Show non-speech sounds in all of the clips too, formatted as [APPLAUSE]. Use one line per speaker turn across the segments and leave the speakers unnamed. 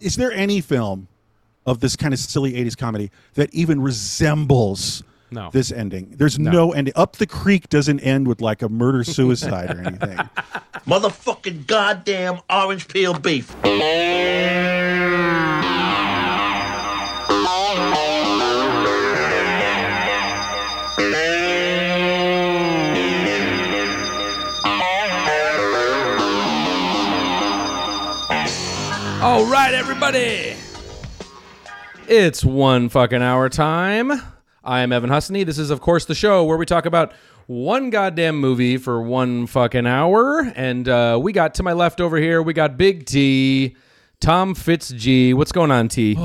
Is there any film of this kind of silly 80s comedy that even resembles
No.
this ending? There's no. ending. Up the Creek doesn't end with like a murder suicide or anything. [LAUGHS]
Motherfucking goddamn orange peel beef.
All right, everybody. It's one fucking hour time. I am Evan Husney. This is, of course, the show where we talk about one goddamn movie for one fucking hour. And uh, we got to my left over here, we got Big T, Tom Fitz G. What's going on, T?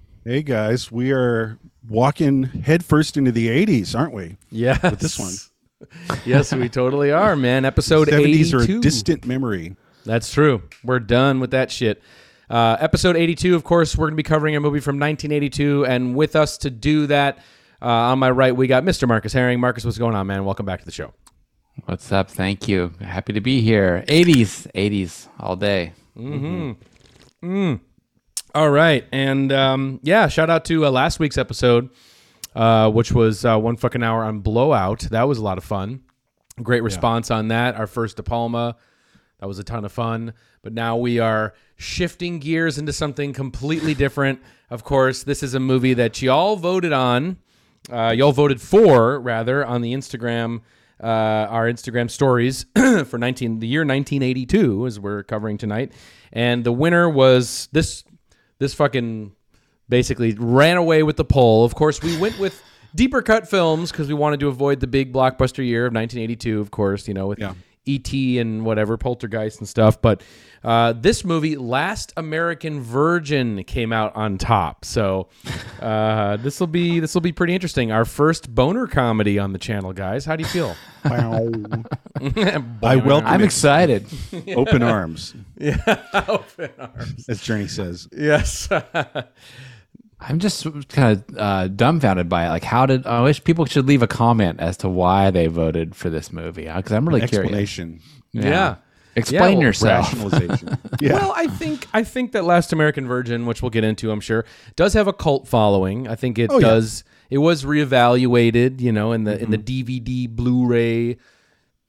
[GASPS]
hey guys, we are walking headfirst into the 80s, aren't we?
yes.
With this one. [LAUGHS]
yes, we totally are, man. Episode
70s
82.
are a distant memory.
That's true. We're done with that shit. Uh, episode 82, of course, we're going to be covering a movie from 1982. And with us to do that, uh, on my right, we got Mr. Marcus Herring. Marcus, what's going on, man? Welcome back to the show.
What's up? Thank you. Happy to be here. 80s, 80s, all day. Hmm.
All right. And um, yeah, shout out to uh, last week's episode, uh, which was uh, one fucking hour on Blowout. That was a lot of fun. Great response on that. Our first De Palma. That was a ton of fun. But now we are shifting gears into something completely different. Of course, this is a movie that y'all voted on. Uh, y'all voted for, rather, on the Instagram, uh, our Instagram stories [CLEARS THROAT] for 19, the year 1982, as we're covering tonight. And the winner was this, this fucking basically ran away with the poll. Of course, we went with deeper cut films because we wanted to avoid the big blockbuster year of 1982, of course, you know, with
Yeah.
E.T. and whatever, Poltergeist and stuff. But uh, this movie, Last American Virgin, came out on top. So uh, this will be this will be pretty interesting. Our first boner comedy on the channel, guys. How do you feel? [LAUGHS] [LAUGHS]
I welcome
I'm
it.
excited. [LAUGHS]
open arms, Yeah,
Open arms.
as Journey says.
Yes.
I'm just kind of uh, dumbfounded by it. Like, how did I wish people should leave a comment as to why they voted for this movie? Because I'm really curious.
Explanation,
yeah.
Explain
well,
yourself.
rationalization. [LAUGHS] Yeah.
Well, I think I think that Last American Virgin, which we'll get into, I'm sure, does have a cult following. I think it
Oh, yeah.
does. It was reevaluated, you know, in the in the
Mm-hmm.
DVD Blu-ray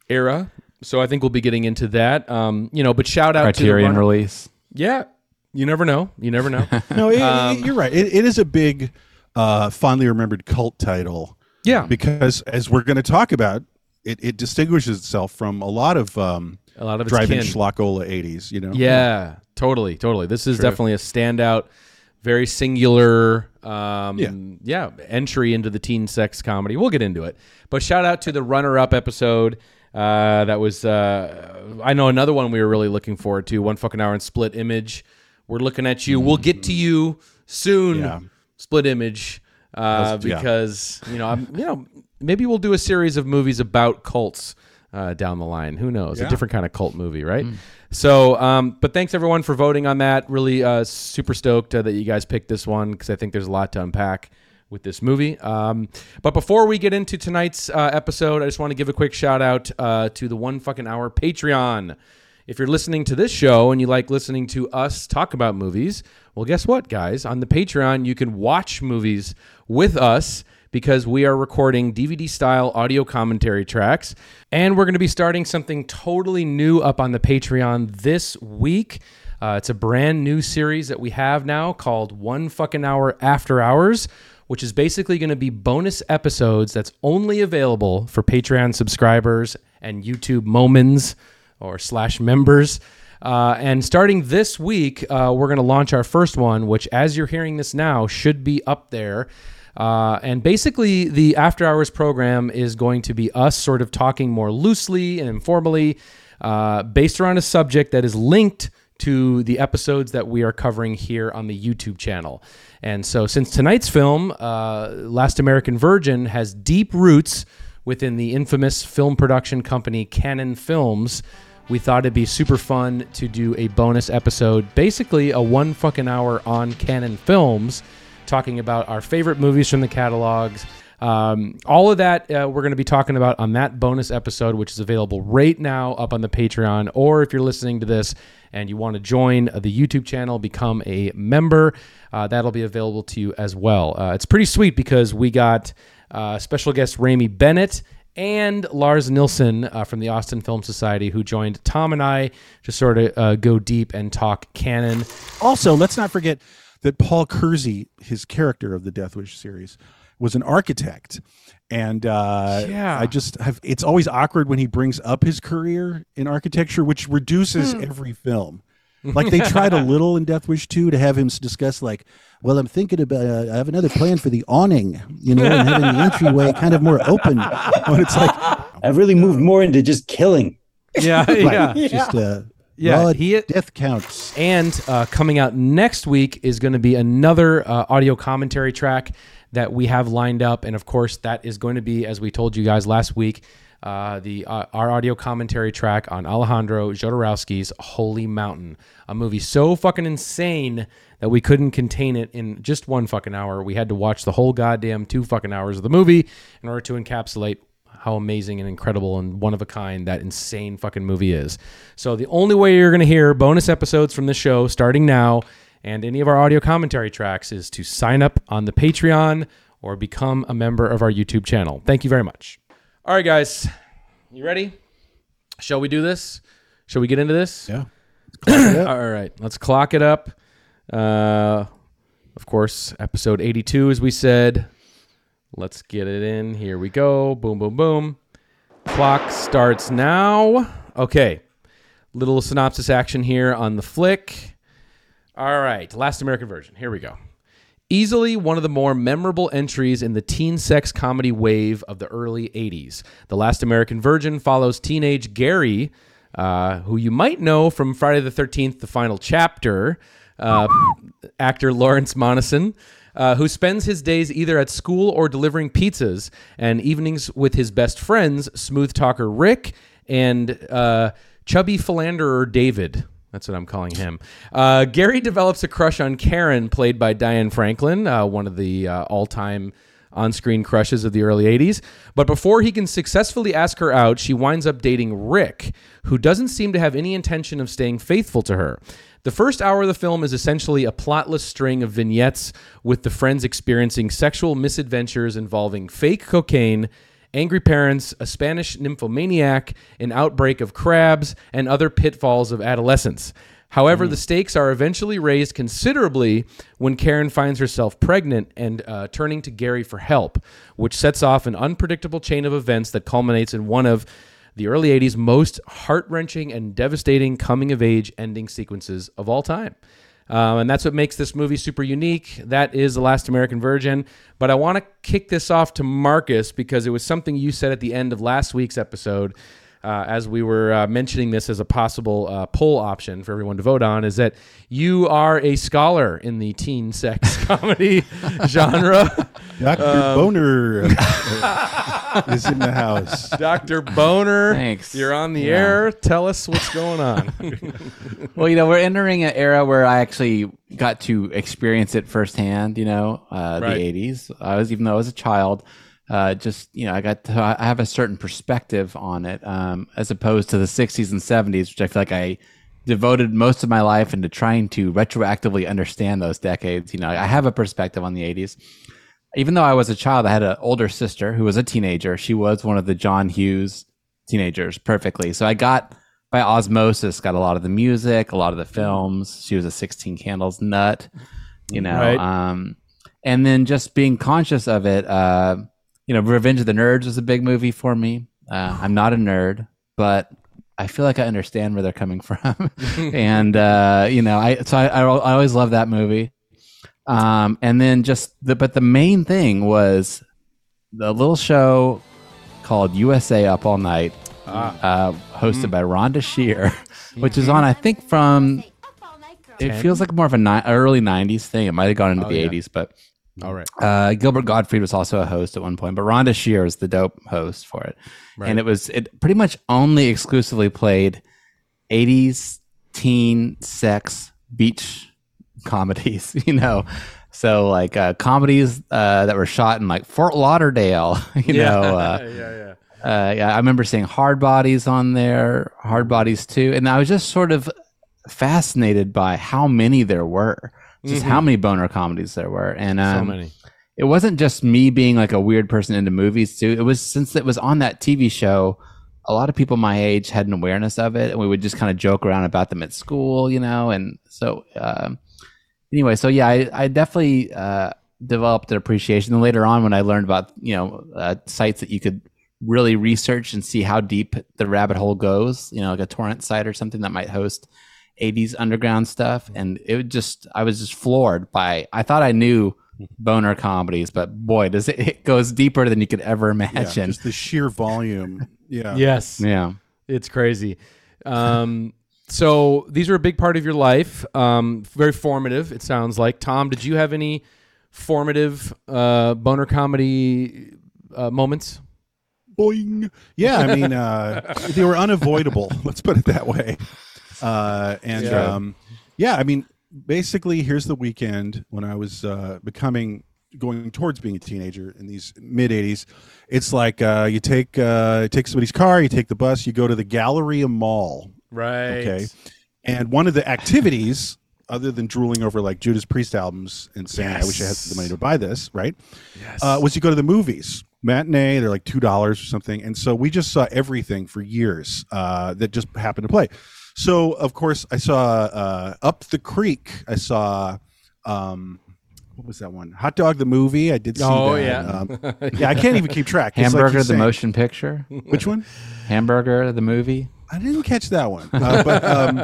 era. So I think we'll be getting into that. Um, you know, but shout out
Criterion
to the runner-
release.
Yeah, you never know. You never know. [LAUGHS]
No, it,
Um,
it- you're right. It, it is a big, uh, fondly remembered cult title
yeah,
because, as we're going to talk about, it, it distinguishes itself from a lot of um,
a lot of kin.
schlockola '80s. You know.
Yeah, totally, totally. This is definitely a standout, very singular, um,
Yeah.
yeah. entry into the teen sex comedy. We'll get into it, but shout out to the runner-up episode. Uh, that was, uh, I know another one we were really looking forward to. One fucking hour in split image. We're looking at you. We'll get to you soon.
Yeah.
Split image, uh,
That's- yeah.
because you know, I'm, you know, maybe we'll do a series of movies about cults uh, down the line. Who knows? A different kind of cult movie, right? So, um, but thanks everyone for voting on that. Really, uh, super stoked uh, that you guys picked this one because I think there's a lot to unpack with this movie. Um, but before we get into tonight's uh, episode, I just want to give a quick shout out uh, to the One Fucking Hour Patreon. If you're listening to this show and you like listening to us talk about movies, well, guess what, guys? On the Patreon, you can watch movies with us because we are recording DVD style audio commentary tracks. And we're going to be starting something totally new up on the Patreon this week. Uh, it's a brand new series that we have now called One Fucking Hour After Hours, which is basically going to be bonus episodes that's only available for Patreon subscribers and YouTube moments or slash members. Uh, and starting this week, uh, we're going to launch our first one, which, as you're hearing this now, should be up there. Uh, and basically, the After Hours program is going to be us sort of talking more loosely and informally, uh, based around a subject that is linked to the episodes that we are covering here on the YouTube channel. And so, since tonight's film, uh, Last American Virgin, has deep roots within the infamous film production company Cannon Films, we thought it'd be super fun to do a bonus episode, basically a one fucking hour on Cannon Films, talking about our favorite movies from the catalogs, Um, all of that uh, we're going to be talking about on that bonus episode, which is available right now up on the Patreon. Or if you're listening to this and you want to join the YouTube channel, become a member, uh, that'll be available to you as well. Uh, it's pretty sweet because we got uh, special guest Rami Bennett and Lars Nilsen uh, from the Austin Film Society, who joined Tom and I to sort of uh, go deep and talk Cannon.
Also, let's not forget that Paul Kersey, his character of the Death Wish series, was an architect. And uh,
Yeah.
I just have, it's always awkward when he brings up his career in architecture, which reduces every film. Like they tried a little in Death Wish 2 to have him discuss, like, well, I'm thinking about, uh, I have another plan for the awning, you know, and having the entryway kind of more open. [LAUGHS] When it's like,
I've really moved more into just killing.
Yeah, [LAUGHS]
right, just uh,
Yeah,
raw
he-
death counts.
And uh, coming out next week is going to be another uh, audio commentary track that we have lined up, and of course, that is going to be, as we told you guys last week, uh, the uh, our audio commentary track on Alejandro Jodorowsky's Holy Mountain, a movie so fucking insane that we couldn't contain it in just one fucking hour. We had to watch the whole goddamn two fucking hours of the movie in order to encapsulate how amazing and incredible and one of a kind that insane fucking movie is. So the only way you're going to hear bonus episodes from this show starting now and any of our audio commentary tracks is to sign up on the Patreon or become a member of our YouTube channel. Thank you very much. All right, guys. You ready? Shall we do this? Shall we get into this?
Yeah. [CLEARS THROAT]
All right, let's clock it up. Uh, of course, episode 82, as we said. Let's get it in. Here we go. Boom, boom, boom. Clock starts now. Okay. Little synopsis action here on the flick. All right. Last American version. Here we go. Easily one of the more memorable entries in the teen sex comedy wave of the early 80s. The Last American Virgin follows teenage Gary, uh, who you might know from Friday the 13th, the final chapter, uh, actor Lawrence Monoson, uh, who spends his days either at school or delivering pizzas, and evenings with his best friends, smooth talker Rick and uh, chubby philanderer David. That's what I'm calling him. Uh, Gary develops a crush on Karen, played by Diane Franklin, uh, one of the uh, all time on screen crushes of the early 80s. But before he can successfully ask her out, she winds up dating Rick, who doesn't seem to have any intention of staying faithful to her. The first hour of the film is essentially a plotless string of vignettes with the friends experiencing sexual misadventures involving fake cocaine angry parents, a Spanish nymphomaniac, an outbreak of crabs, and other pitfalls of adolescence. However, the stakes are eventually raised considerably when Karen finds herself pregnant and uh, turning to Gary for help, which sets off an unpredictable chain of events that culminates in one of the early 80s most heart wrenching and devastating coming of age ending sequences of all time. Um, and that's what makes this movie super unique. That is The Last American Virgin. But I want to kick this off to Marcus because it was something you said at the end of last week's episode. Uh, as we were uh, mentioning this as a possible uh, poll option for everyone to vote on, is that you are a scholar in the teen sex [LAUGHS] comedy [LAUGHS] genre.
Dr.
Um,
Boner [LAUGHS] is in the house.
Dr. Boner,
Thanks.
you're on the
Yeah.
air. Tell us what's going on.
Well, you know, we're entering an era where I actually got to experience it firsthand. You know, uh,
Right.
the '80s. I was even though I was a child, uh, just you know, I got to I have a certain perspective on it, um, as opposed to the '60s and '70s, which I feel like I devoted most of my life into trying to retroactively understand those decades. You know, I have a perspective on the '80s. Even though I was a child, I had an older sister who was a teenager. She was one of the John Hughes teenagers perfectly. So I got by osmosis got a lot of the music, a lot of the films. She was a 16 Candles nut, you know.
Right.
Um, and then just being conscious of it, uh, you know, Revenge of the Nerds was a big movie for me. Uh, I'm not a nerd, but I feel like I understand where they're coming [LAUGHS] from, and uh, you know, I so I, I, I always love that movie. Um, and then just the but the main thing was the little show called USA Up All Night, uh, hosted by Rhonda Shear, [LAUGHS] which is on I think from it feels like more of a ni- early '90s thing. It might have gone into
Oh,
the
yeah.
'80s, but
All right.
uh, Gilbert Gottfried was also a host at one point, but Rhonda Shear was the dope host for it, and it was it pretty much only exclusively played '80s teen sex beach [LAUGHS] comedies, [LAUGHS] you know. So like uh, comedies uh, that were shot in like Fort Lauderdale, [LAUGHS] you know. Uh,
yeah, yeah.
uh, yeah, I remember seeing Hard Bodies on there, Hard Bodies too, and I was just sort of fascinated by how many there were, just how many boner comedies there were, and um,
Mm-hmm. so many.
it wasn't just me being like a weird person into movies too. It was since it was on that TV show, a lot of people my age had an awareness of it, and we would just kind of joke around about them at school, you know. And so, um, anyway, so yeah, I, I definitely uh, developed an appreciation. And later on, when I learned about you know uh, sites that you could really research and see how deep the rabbit hole goes, you know, like a torrent site or something that might host 80s underground stuff, and it would just I was just floored by. I thought I knew boner comedies, but boy, does it, it goes deeper than you could ever
Yeah,
imagine.
just the sheer volume. Yeah.
Yes.
Yeah.
It's crazy. Um, so these are a big part of your life. Um, very formative. It sounds like. Tom, did you have any formative uh, boner comedy uh, moments?
Boing. Yeah, I mean, uh, they were unavoidable. [LAUGHS] Let's put it that way. Uh, and
Yeah.
um, yeah, I mean, basically, here's the weekend when I was uh, becoming going towards being a teenager in these mid 80s. It's like uh, you take uh, take somebody's car, you take the bus, you go to the Galleria Mall,
Right.
Okay. and one of the activities. Other than drooling over like Judas Priest albums and saying, "I wish I had the money to buy this," right?
Yes.
uh, was you go to the movies matinee they're like two dollars or something and so we just saw everything for years uh, that just happened to play so of course i saw uh, up the creek i saw um, what was that one hot dog the movie i did see
Oh,
that.
yeah.
um, [LAUGHS] yeah i can't even keep track It's like
Hamburger the
saying-
motion picture.
which one
Hamburger the movie.
i didn't catch that one uh, but um,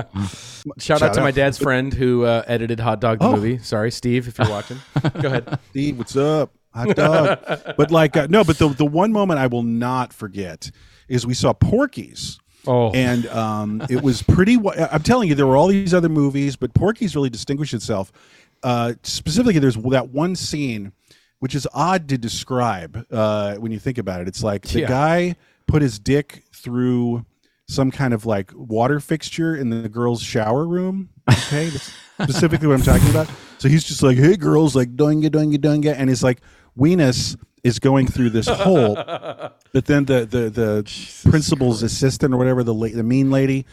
Shout, [LAUGHS]
Shout
out to my dad's friend who uh, edited Hot Dog the
Oh.
movie. Sorry, Steve, if you're [LAUGHS] watching. Go ahead.
Steve, what's up? Hot dog. but like, uh, no, but the the one moment I will not forget is we saw Porky's.
Oh,
and um, it was pretty. I'm telling you, there were all these other movies, but Porky's really distinguished itself. Uh, specifically, there's that one scene which is odd to describe uh, when you think about it. It's like the
Yeah.
guy put his dick through some kind of like water fixture in the girl's shower room. Okay, that's specifically what I'm talking about. So he's just like, "Hey, girls, like doinga doinga doinga," and it's like weenus is going through this hole [LAUGHS] but then the the the principal's assistant or whatever the la- the mean lady,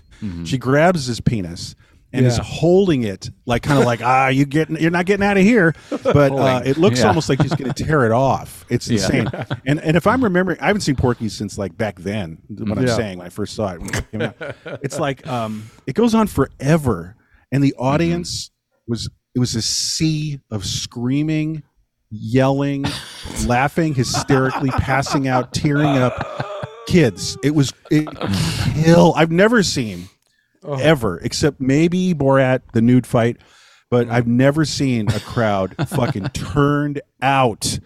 she grabs his penis and is holding it like kind of like [LAUGHS] ah you getting you're not getting out of here, but uh, it looks
Yeah.
almost like she's going [LAUGHS] to tear it off. It's insane. And and if I'm remembering, I haven't seen Porky since like back then. What I'm
Yeah.
saying when I first saw it, when it came out. it's like um it goes on forever, and the audience was it was a sea of screaming yelling, laughing hysterically, passing out, tearing up kids. It was it kill. I've never seen oh. ever, except maybe Borat, the nude fight, but I've never seen a crowd fucking turned out.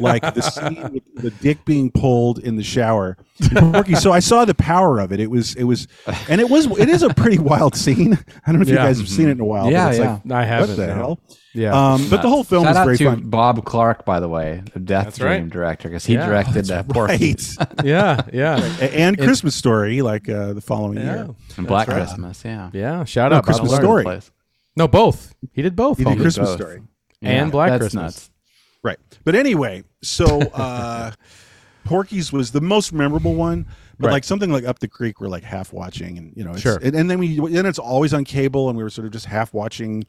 Like the scene with the dick being pulled in the shower. Porky, so I saw the power of it. It was, it was, and it was, it is a pretty wild scene. I don't know if you guys have seen it in a while.
Yeah,
but it's
yeah.
like,
I haven't.
what the
no.
hell?
Yeah.
Um, but the whole film
Shout
was
out
very
to
fun.
Bob Clark, by the way, the Death
That's
Dream
right.
director, because he
Yeah.
directed uh, Porky
Right. [LAUGHS]
yeah. Yeah.
A- and Christmas Story, like uh, the following
Yeah.
year.
and Black
right.
Christmas. Yeah,
Yeah. Shout
No,
out. Bob
Christmas
Clark.
Story.
No, both. He did both.
He did. Christmas
both.
Story.
And Black
that's
Christmas.
nuts.
Right. But anyway, so [LAUGHS] uh, Porky's was the most memorable one. But
Right.
like something like Up the Creek, we're like half watching, and you know, it's,
Sure.
And, and then we then it's always on cable, and we were sort of just half watching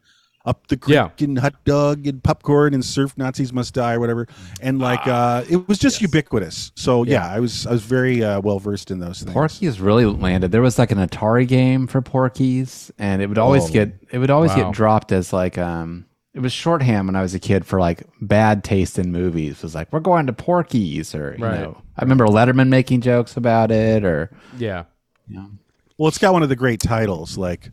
Up the Creek
Yeah.
and Hot Dog and Popcorn and Surf Nazis Must Die, or whatever. And like uh, it was just ubiquitous. So yeah, I was I was very uh, well versed in those things.
Porky's really landed. There was like an Atari game for Porky's, and it would always
Oh.
get it would always
Wow.
get dropped as like um it was shorthand when I was a kid for like bad taste in movies. It was like we're going to Porky's, or you
Right.
know, I remember Letterman making jokes about it, or
Yeah.
Well, it's got one of the great titles, like,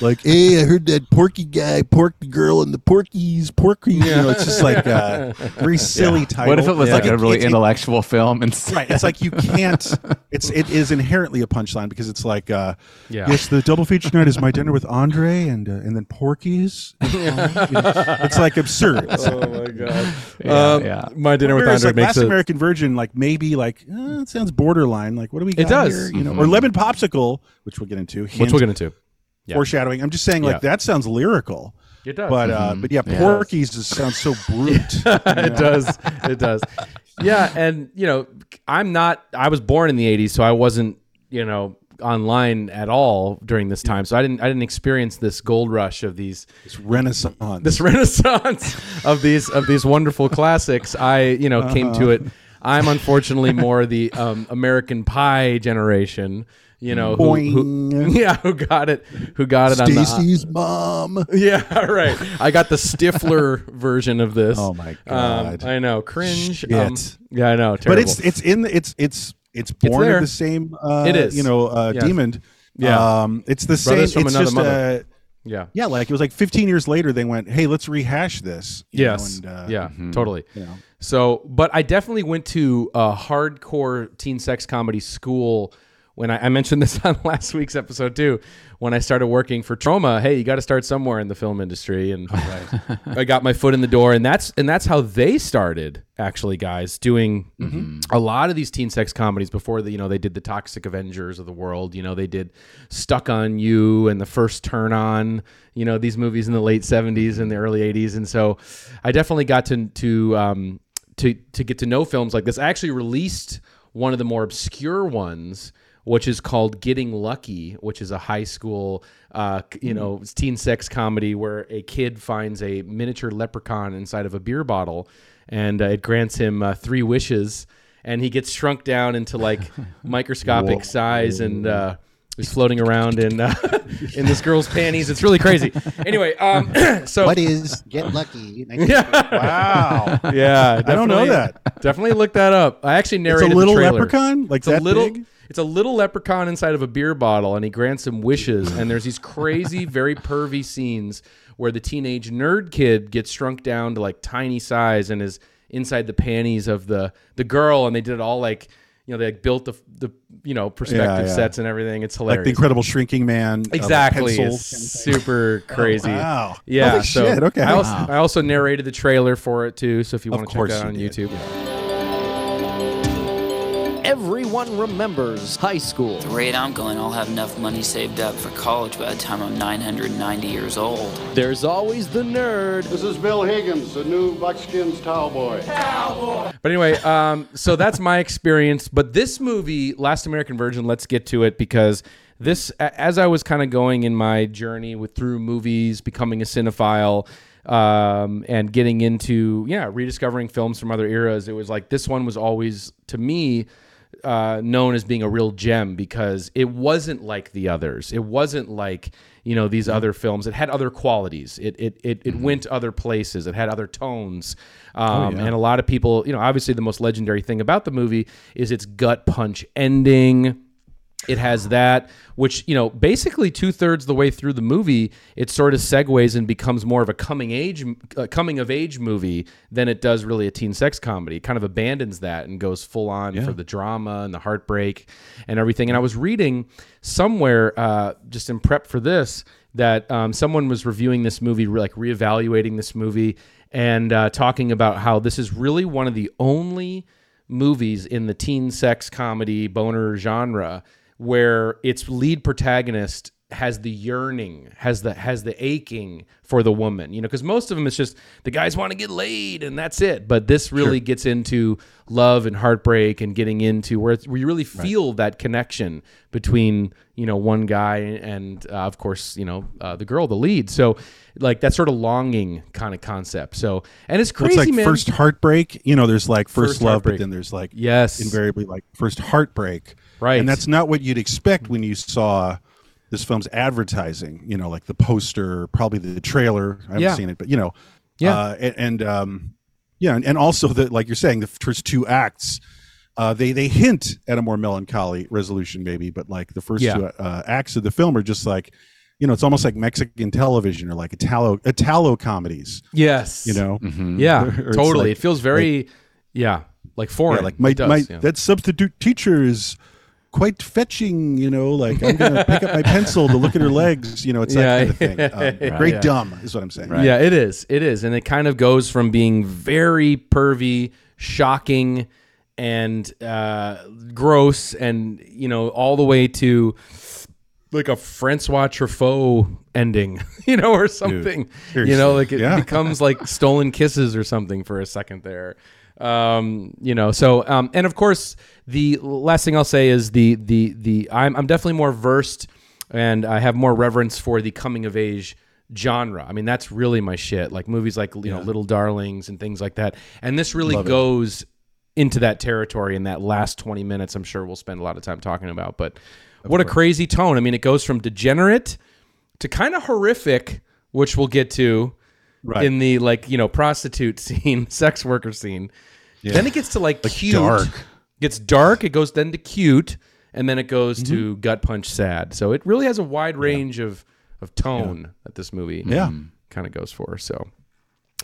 like, hey, I heard that Porky guy porked the girl and the Porkies, Porky. You know, it's just like a very silly title.
what if it was like a really
it's- it-
intellectual film? And [LAUGHS]
right? It's like you can't. It's it is inherently a punchline because it's like, uh,
Yeah.
yes, the double feature night is my dinner with Andre and uh, and then Porkies. [LAUGHS] it's like absurd.
Oh my god.
Yeah,
um,
yeah.
My dinner with Andre
like
makes
Last
a
American Virgin, like maybe like uh, it sounds borderline. Like what do we? Got
does.
here? you know, or Lemon Popsicle, which we'll get into.
which we'll get into. Yeah.
foreshadowing. I'm just saying, like
Yeah.
that sounds lyrical.
It does.
But uh, but yeah,
Yeah.
Porky's just sounds so brute. [LAUGHS] [LAUGHS]
it does. It does. Yeah, and you know, I'm not. I was born in the '80s, so I wasn't, you know, online at all during this time. So I didn't. I didn't experience this gold rush of these,
It's Renaissance.
this [LAUGHS] renaissance of these of these wonderful classics. I, you know, came to it. I'm unfortunately more the um, American Pie generation. You know, who, who, [LAUGHS] yeah, who got it? Who got it on the?
Stacy's mom. [LAUGHS]
Yeah, right. I got the Stifler [LAUGHS] version of this.
Oh my
Um,
God.
I know, cringe. Um, yeah, I know.
But it's it's in the, it's it's it's born
there.
of the same. Uh,
It is.
You know, uh,
Yes.
demon.
Yeah.
Um, it's the
Brothers
same. It's just
mother.
uh,
yeah.
yeah, like it was like 15 years later. They went, hey, let's rehash this. you know,
Yes.
and, uh,
yeah. Totally.
You know.
So, but I definitely went to a hardcore teen sex comedy school when I, I mentioned this [LAUGHS] on last week's episode too. When I started working for Troma, hey, you got to start somewhere in the film industry, and [LAUGHS] I got my foot in the door, and that's and that's how they started. Actually, guys, doing a lot of these teen sex comedies before the you know they did the Toxic Avengers of the world. You know they did Stuck on You and the First Turn On. You know these movies in the late '70s and the early '80s, and so I definitely got to to um, to to get to know films like this. I actually released one of the more obscure ones, which is called Getting Lucky, which is a high school, uh, you know, teen sex comedy where a kid finds a miniature leprechaun inside of a beer bottle, and uh, it grants him uh, three wishes, and he gets shrunk down into like [LAUGHS] microscopic size and. Uh, [LAUGHS] He's floating around in uh, [LAUGHS] in this girl's panties. It's really crazy. Anyway, um, [CLEARS THROAT] so
What is Get Lucky? Yeah.
Wow.
yeah,
I don't know that.
Definitely look that up. I actually narrated.
it's
narrated
a little
the
leprechaun, like
It's a little.
big.
It's a little leprechaun inside of a beer bottle, and he grants him wishes. And there's these crazy, [LAUGHS] very pervy scenes where the teenage nerd kid gets shrunk down to like tiny size and is inside the panties of the the girl, and they did it all like you know they like built the the you know perspective
yeah.
sets and everything. It's hilarious.
Like the Incredible Shrinking Man. Uh,
exactly.
pencil
It's
kind of thing.
super oh, crazy.
wow.
Yeah.
Holy
so
shit, okay.
I also,
Wow.
I also narrated the trailer for it too. So if you want to check that out on
YouTube. did,
YouTube.
Everyone remembers high school.
The rate I'm going, I'll have enough money saved up for college by the time I'm 990 years old.
There's always the nerd.
This is Bill Higgins, the new Buckskins cowboy. boy.
But anyway, um, so that's my experience. But this movie, Last American Virgin, let's get to it because this, as I was kind of going in my journey with through movies, becoming a cinephile, um, and getting into yeah, rediscovering films from other eras, it was like this one was always to me uh, known as being a real gem because it wasn't like the others. It wasn't like you know these other films. It had other qualities. It it it, it went other places. It had other tones. Um, And a lot of people, you know, obviously the most legendary thing about the movie is its gut punch ending. It has that, which you know, basically two thirds the way through the movie, it sort of segues and becomes more of a coming age, uh, coming of age movie than it does really a teen sex comedy. It kind of abandons that and goes full on for the drama and the heartbreak and everything. And I was reading somewhere, uh, just in prep for this, that um, someone was reviewing this movie, like reevaluating this movie, and uh, talking about how this is really one of the only movies in the teen sex comedy boner genre where its lead protagonist has the yearning has the has the aching for the woman you know because most of them it's just the guys want to get laid and that's it but this really gets into love and heartbreak and getting into where, it's, where you really feel that connection between you know one guy and uh, of course you know uh, the girl the lead so like that sort of longing kind of concept so and it's
Well,
crazy
it's like
man
first heartbreak. You know, there's like first,
First
love, but then there's like
Yes.
invariably like first heartbreak.
Right.
And that's not what you'd expect when you saw this film's advertising. You know, like the poster, probably the trailer. I haven't
Yeah.
seen it, but you know,
Yeah.
uh, and, and um, yeah, and, and also that, like you're saying, the first two acts. Uh, they they hint at a more melancholy resolution, maybe, but like the first
Yeah.
two uh, acts of the film are just like, you know, it's almost like Mexican television or like Italo Italo comedies.
yes
You know,
Yeah, [LAUGHS]
Or it's
totally.
like-
it feels very, yeah, like foreign.
Yeah, like my
does,
my
yeah.
that substitute teacher is quite fetching. You know, like I'm gonna pick up my [LAUGHS] pencil to look at her legs. You know, it's
Yeah.
that kind of thing. Um, [LAUGHS] Great dumb is what I'm saying.
Yeah, it is. It is, and it kind of goes from being very pervy, shocking, and uh, gross, and you know, all the way to like a Francois Truffaut ending, [LAUGHS] you know, or something. you know, like it
Yeah.
becomes like stolen kisses or something for a second there. Um, you know, so um, and of course the last thing I'll say is the the the I'm I'm definitely more versed and I have more reverence for the coming of age genre. I mean, that's really my shit. Like movies like you know Little Darlings and things like that. And this really goes into that territory in that last 20 minutes. I'm sure we'll spend a lot of time talking about. But what a crazy tone. I mean, it goes from degenerate to kind of horrific, which we'll get to
Right.
in the like you know prostitute [LAUGHS] scene, sex worker scene. Then it gets to like, cute.
dark.
Gets dark. It goes then to cute, and then it goes
Mm-hmm.
to gut punch sad. So it really has a wide range of of tone that this movie
Yeah.
kind of goes for. So.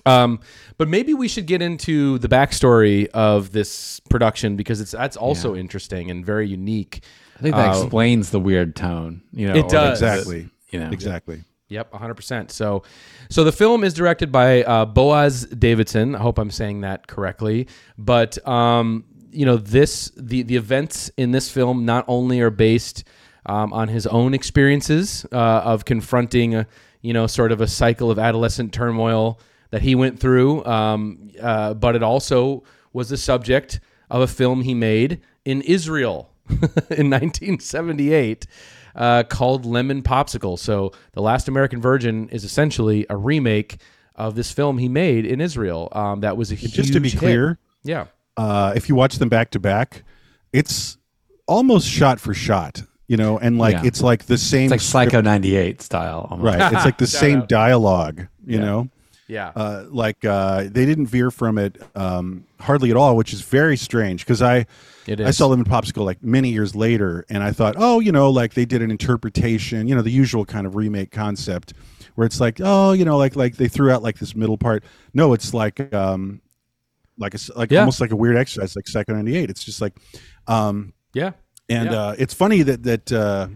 Um, but maybe we should get into the backstory of this production because it's that's also interesting and very unique.
I think that
Uh,
explains the weird tone. You know,
It does.
the-
Exactly.
You know,
Exactly.
Yep, 100%. So so the film is directed by uh, Boaz Davidson. I hope I'm saying that correctly. But um, you know, this the the events in this film not only are based um, on his own experiences uh, of confronting a, you know, sort of a cycle of adolescent turmoil that he went through, um, uh, but it also was the subject of a film he made in Israel [LAUGHS] in 1978 uh, called Lemon Popsicle. So, The Last American Virgin is essentially a remake of this film he made in Israel. Um, that was a huge
Just to be
hit.
clear,
Yeah.
uh, if you watch them back to back, it's almost shot for shot, you know, and like
Yeah.
it's like the same
it's like
script-
Psycho '98 style. almost.
right? It's like the [LAUGHS] same
out.
dialogue, you know.
Yeah.
Uh, like uh, they didn't veer from it um, hardly at all, which is very strange because I
It
I saw them in Popsicle like many years later, and I thought, oh, you know, like they did an interpretation, you know, the usual kind of remake concept, where it's like, oh, you know, like like they threw out like this middle part. No, it's like um, like a s- like
Yeah.
almost like a weird exercise, like Psycho ninety eight. It's just like, um,
yeah.
and
Yeah.
uh, it's funny that that uh,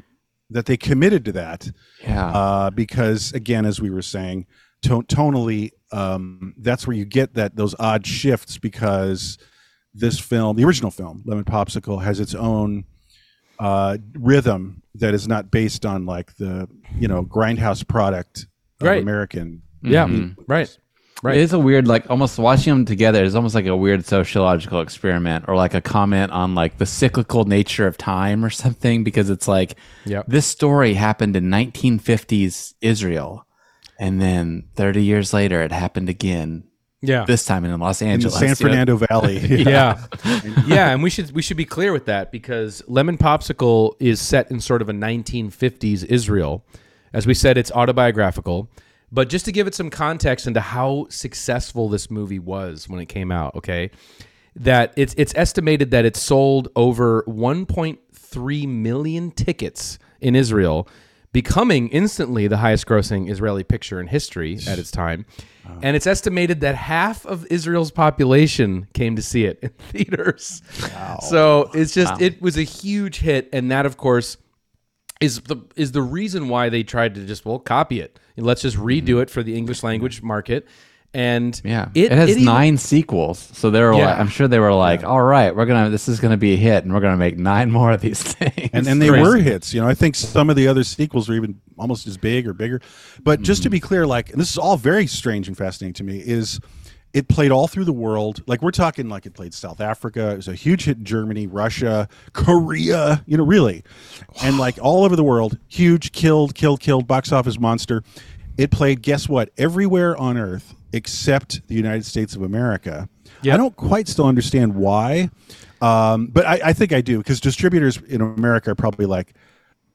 that they committed to that
Yeah.
uh, because again, as we were saying, to- tonally, um, that's where you get that those odd shifts because this film, the original film, Lemon Popsicle, has its own uh, rhythm that is not based on like the you know grindhouse product of
Right.
American.
Yeah.
Mhm.
Right. Right.
It is a weird, like almost watching them together is almost like a weird sociological experiment or like a comment on like the cyclical nature of time or something because it's like
Yep.
this story happened in 1950s Israel and then 30 years later it happened again
Yeah.
this time in Los
In
Angeles.
San
you know?
Fernando Valley, [LAUGHS]
yeah. [LAUGHS] yeah, and we should we should be clear with that because Lemon Popsicle is set in sort of a 1950s Israel. As we said, it's autobiographical. But just to give it some context into how successful this movie was when it came out, okay? That it's it's estimated that it sold over 1.3 million tickets in Israel, becoming instantly the highest grossing Israeli picture in history at its time. And it's estimated that half of Israel's population came to see it in [LAUGHS] theaters. So it's just it was a huge hit, and that of course is the is the reason why they tried to just well copy it. Let's just redo mm-hmm. it for the English language market. And
Mm-hmm. Yeah, it, has
even-
nine sequels, so they were.
Yeah.
Like, I'm sure they were like, "All right, we're gonna. This is gonna be a hit, and we're gonna make nine [LAUGHS] more of these things."
and and they
crazy.
were hits. You know, I think some of the other sequels are even almost as big or bigger. But just to be clear, like and this is all very strange and fascinating to me. Is it played all through the world? Like we're talking, like it played South Africa. It was a huge hit in Germany, Russia, Korea. You know, really, and like all over the world, huge, killed, killed, killed, box office monster. It played, guess what? Everywhere on Earth except the United States of America. I don't quite still understand why. Um, but I, I think I do because distributors in America are probably like,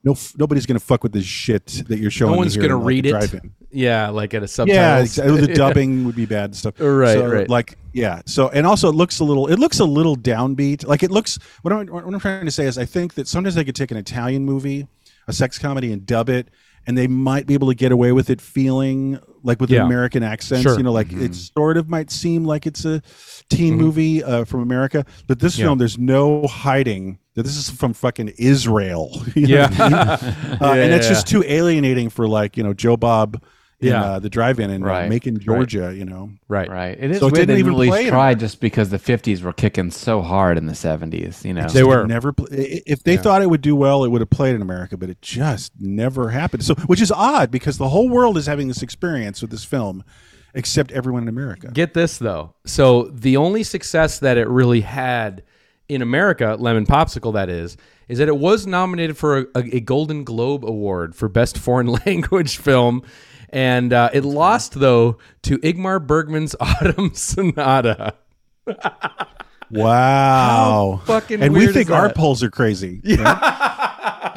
no, f- nobody's going to fuck with this shit that you're showing.
no one's gonna
in, like,
read
a
it. Yeah, like at a subtitle. [LAUGHS]
Yeah, exactly. the dubbing would be bad and stuff.
Right,
so,
right.
Like, yeah. So, and also, it looks a little. It looks a little downbeat. Like, it looks. What I'm, what I'm trying to say is, I think that sometimes they could take an Italian movie, a sex comedy, and dub it, and they might be able to get away with it feeling like with
Yeah.
the American accents.
Sure.
You know, like it sort of might seem like it's a teen movie uh, from America, but this
Yeah.
film, there's no hiding that this is from fucking Israel. [LAUGHS] You know
Yeah.
what I mean? [LAUGHS] uh, and it's
Yeah.
just too alienating for like you know Joe Bob in
Yeah.
uh, the drive-in in uh,
Right,
Macon,
right.
Georgia. You know,
Right.
Right. It is
So it didn't even
didn't at least
play in
try just because the 50s were kicking so hard in the 70s, you know.
They were.
never. If they thought it would do well, it would have played in America, but it just never happened. So, which is odd because the whole world is having this experience with this film, except everyone in America.
Get this though. So the only success that it really had in America, Lemon Popsicle, that is, is that it was nominated for a, a, a Golden Globe Award for Best Foreign [LAUGHS] Language Film, and uh, it lost though to Ingmar Bergman's [LAUGHS] Autumn Sonata.
Wow,
How fucking
and
weird
we
is
think our polls are crazy. [LAUGHS]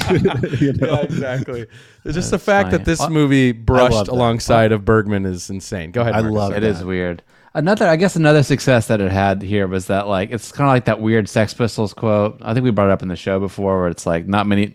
Yeah, [LAUGHS] you know?
Yeah, exactly. It's just the fact that this movie brushed alongside of Bergman is insane. Go ahead.
I
Marcus.
love
It
It
is weird. Another, I guess, another success that it had here was that like it's kind of like that weird Sex Pistols quote. I think we brought it up in the show before, where it's like not many.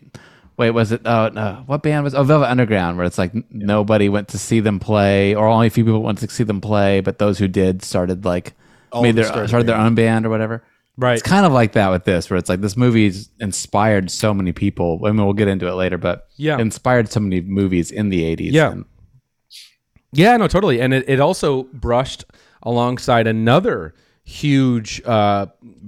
Wait, was it? Oh no, what band was? Oh, Velvet Underground, where it's like n- nobody went to see them play, or only a few people went to see them play, but those who did started like
All
made their
started
started their
bands.
own band or whatever.
Right.
It's kind of like that with this, where it's like this movie's inspired so many people. I mean, we'll get into it later, but
Yeah.
inspired so many movies in the '80s.
Yeah.
And
Yeah, no, totally. And it, it also brushed alongside another huge uh,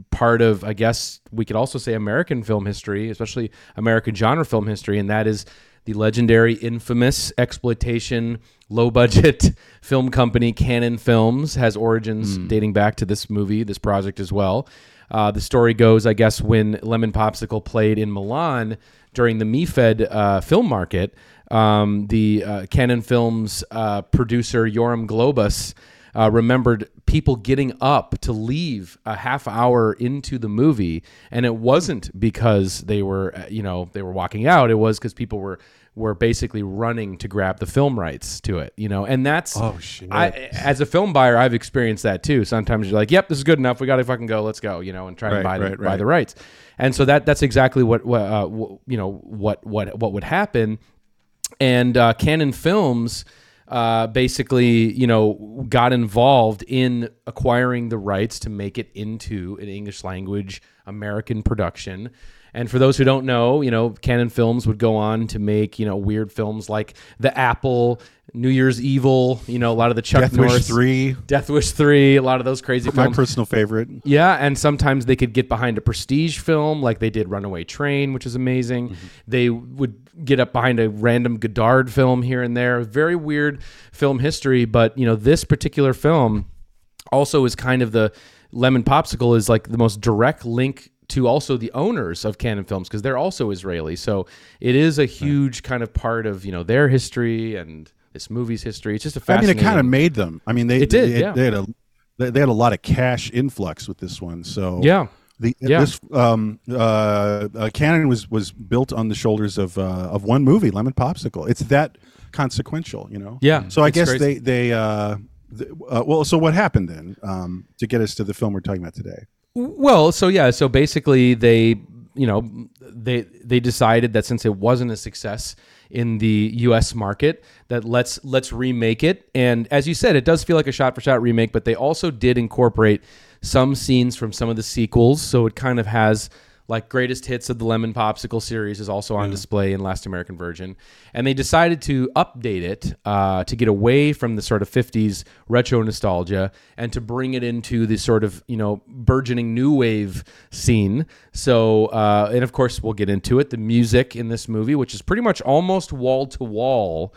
part of, I guess we could also say American film history, especially American genre film history, and that is the legendary, infamous exploitation, low budget [LAUGHS] film company Cannon Films has origins dating back to this movie, this project as well. Uh, the story goes, I guess, when Lemon Popsicle played in Milan during the MIFED uh, film market, um, the uh, Cannon Films uh, producer Yoram Globus uh, remembered people getting up to leave a half hour into the movie, and it wasn't because they were, uh, you know, they were walking out. It was because people were were basically running to grab the film rights to it, you know, and that's
Oh, shit.
I, as a film buyer, I've experienced that too. Sometimes you're like, "Yep, this is good enough. We got to fucking go. Let's go," you know, and try to
Right,
buy the,
right,
buy the rights. And so that that's exactly what, what uh, you know what what what would happen. And uh, Cannon Films uh, basically, you know, got involved in acquiring the rights to make it into an English language American production. And for those who don't know, you know, Cannon Films would go on to make, you know, weird films like The Apple, New Year's Evil, you know, a lot of the Chuck
Death
Norris
Wish three,
Death Wish 3, a lot of those crazy
my
films.
personal favorite.
Yeah, and sometimes they could get behind a prestige film, like they did Runaway Train, which is amazing.
Mm-hmm.
They would get up behind a random Godard film here and there. Very weird film history, but you know this particular film also is kind of the Lemon Popsicle is like the most direct link to also the owners of Cannon Films because they're also Israeli. So it is a huge kind of part of you know their history and this movie's history. It's just a fascinating.
I mean, it kind of made them. I mean, they
It did,
They,
yeah.
they had a they, had a lot of cash influx with this one. So
yeah.
The,
Yeah.
This um, uh, uh, Cannon was was built on the shoulders of uh, of one movie, Lemon Popsicle. It's that consequential, you know.
Yeah,
So I guess
crazy.
they they uh, uh, well. So what happened then um, to get us to the film we're talking about today?
Well, so yeah, so basically they, you know, they they decided that since it wasn't a success in the US market that let's let's remake it. And as you said, it does feel like a shot for shot remake, but they also did incorporate some scenes from some of the sequels, so it kind of has like greatest hits of the Lemon Popsicle series is also on display in Last American Virgin, and they decided to update it uh, to get away from the sort of '50s retro nostalgia and to bring it into the sort of you know burgeoning new wave scene. So, uh, and of course, we'll get into it. The music in this movie, which is pretty much almost wall to wall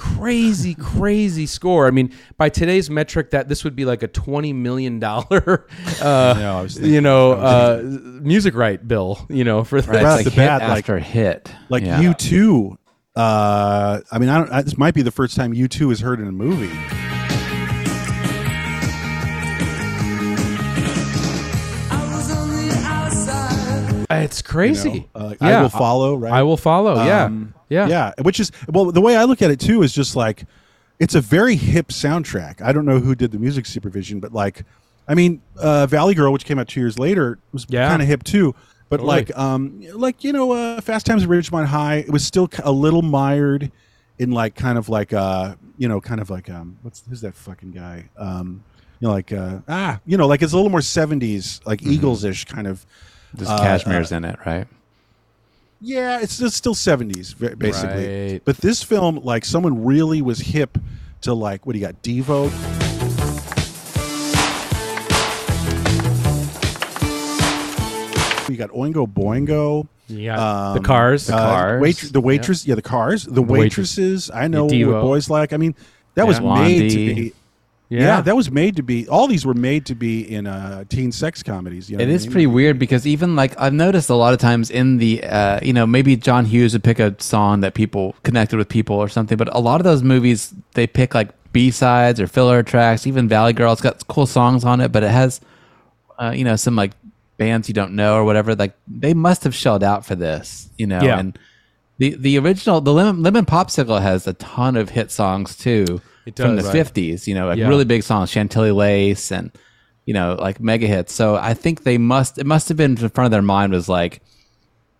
crazy crazy score i mean by today's metric that this would be like a 20 million dollar [LAUGHS] uh
know, I was thinking-
you know uh music right bill you know for
Right,
that
it's
Right off
like
the
hit
bat, like-
after hit.
Like
Yeah.
U2. Uh, I mean, I don't. I, this might be the first time U2 is heard in a movie.
it's crazy
You know? Uh,
yeah
I will follow. Right.
i will follow yeah
Um,
yeah
yeah Yeah. which is well the way i look at it too is just like it's a very hip soundtrack i don't know who did the music supervision but like i mean uh, valley girl which came out two years later was
Yeah.
kind of hip too but
Totally.
like um like you know uh, fast times at ridgemont high it was still a little mired in like kind of like uh you know kind of like um what's who's that fucking guy um you know like uh ah you know like it's a little more 70s like
Mm-hmm.
eagles-ish kind of
Just
uh,
Cashmere's in it, right?
Yeah, it's, it's still seventies basically.
Right.
But this film, like someone really was hip to like what do you got? Devo. You got Oingo Boingo.
You got the Cars. The
uh,
Cars.
wait- the waitress, yeah. the cars, the
waitress.
waitresses. I know
Yeah,
what boys like. I mean, that was
Yeah.
made to be.
Yeah.
Yeah. that was made to be. All these were made to be in uh, teen sex comedies. You know
It
what I mean?
pretty weird because even like I've noticed a lot of times in the uh, you know maybe John Hughes would pick a song that people connected with people or something, but a lot of those movies they pick like B sides or filler tracks. Even Valley Girl, it's got cool songs on it, but it has uh, you know some like bands you don't know or whatever. Like they must have shelled out for this, you know.
Yeah.
And the the original the Lemon, Lemon Popsicle has a ton of hit songs too
It
from the
Right.
fifties. You know, like
Yeah.
really big songs, Chantilly Lace and you know, like mega hits. So I think they must it must have been in front of their mind was like,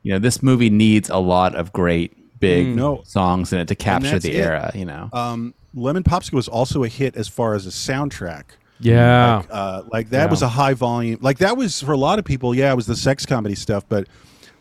you know, this movie needs a lot of great big
No.
songs in it to capture the
it.
era, you know.
Um, Lemon Popsicle was also a hit as far as a soundtrack.
Yeah.
Like, uh, like that
Yeah.
was a high volume. Like that was for a lot of people. Yeah, it was the sex comedy stuff, but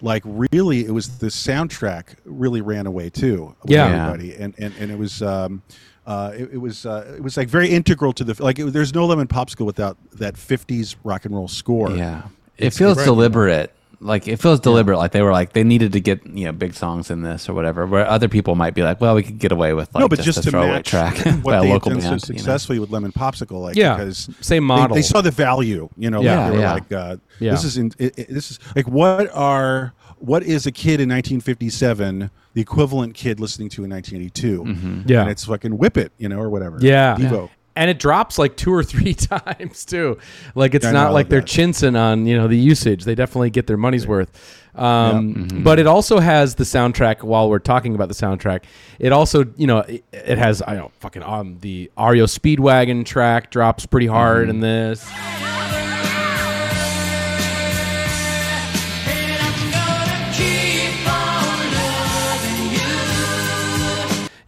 like really, it was the soundtrack really ran away too. with
Yeah.
everybody, and and and it was. Um, uh, it, it was uh, it was like very integral to the like. It, there's no lemon popsicle without that '50s rock and roll score.
yeah. It feels deliberate. Like it feels deliberate. Like they were like they needed to get you know big songs in this or whatever. Where other people might be like, well, we could get away with like
no, but
just,
just,
a
to
throwaway
match
track [LAUGHS]
what
a
they
local
had
band.
so
you know?
successfully with lemon popsicle, like
Yeah,
because
same
they-
model.
They, saw the value, you know.
Yeah,
like, they were
yeah.
like, uh,
Yeah.
this is in, it, it- this is like what are what is a kid in 1957 the equivalent kid listening to in 1982?
Yeah.
and it's fucking whip it, you know, or whatever.
Yeah.
Devo.
And it drops like two or three [LAUGHS] times too. Like it's
I know,
not like they're
that.
chinsing on, you know, the usage. They definitely get their money's worth. Um,
Mm-hmm.
But it also has the soundtrack. While we're talking about the soundtrack, it also, you know, it, it has I don't fucking um the REO Speedwagon track drops pretty hard
Mm-hmm.
in this.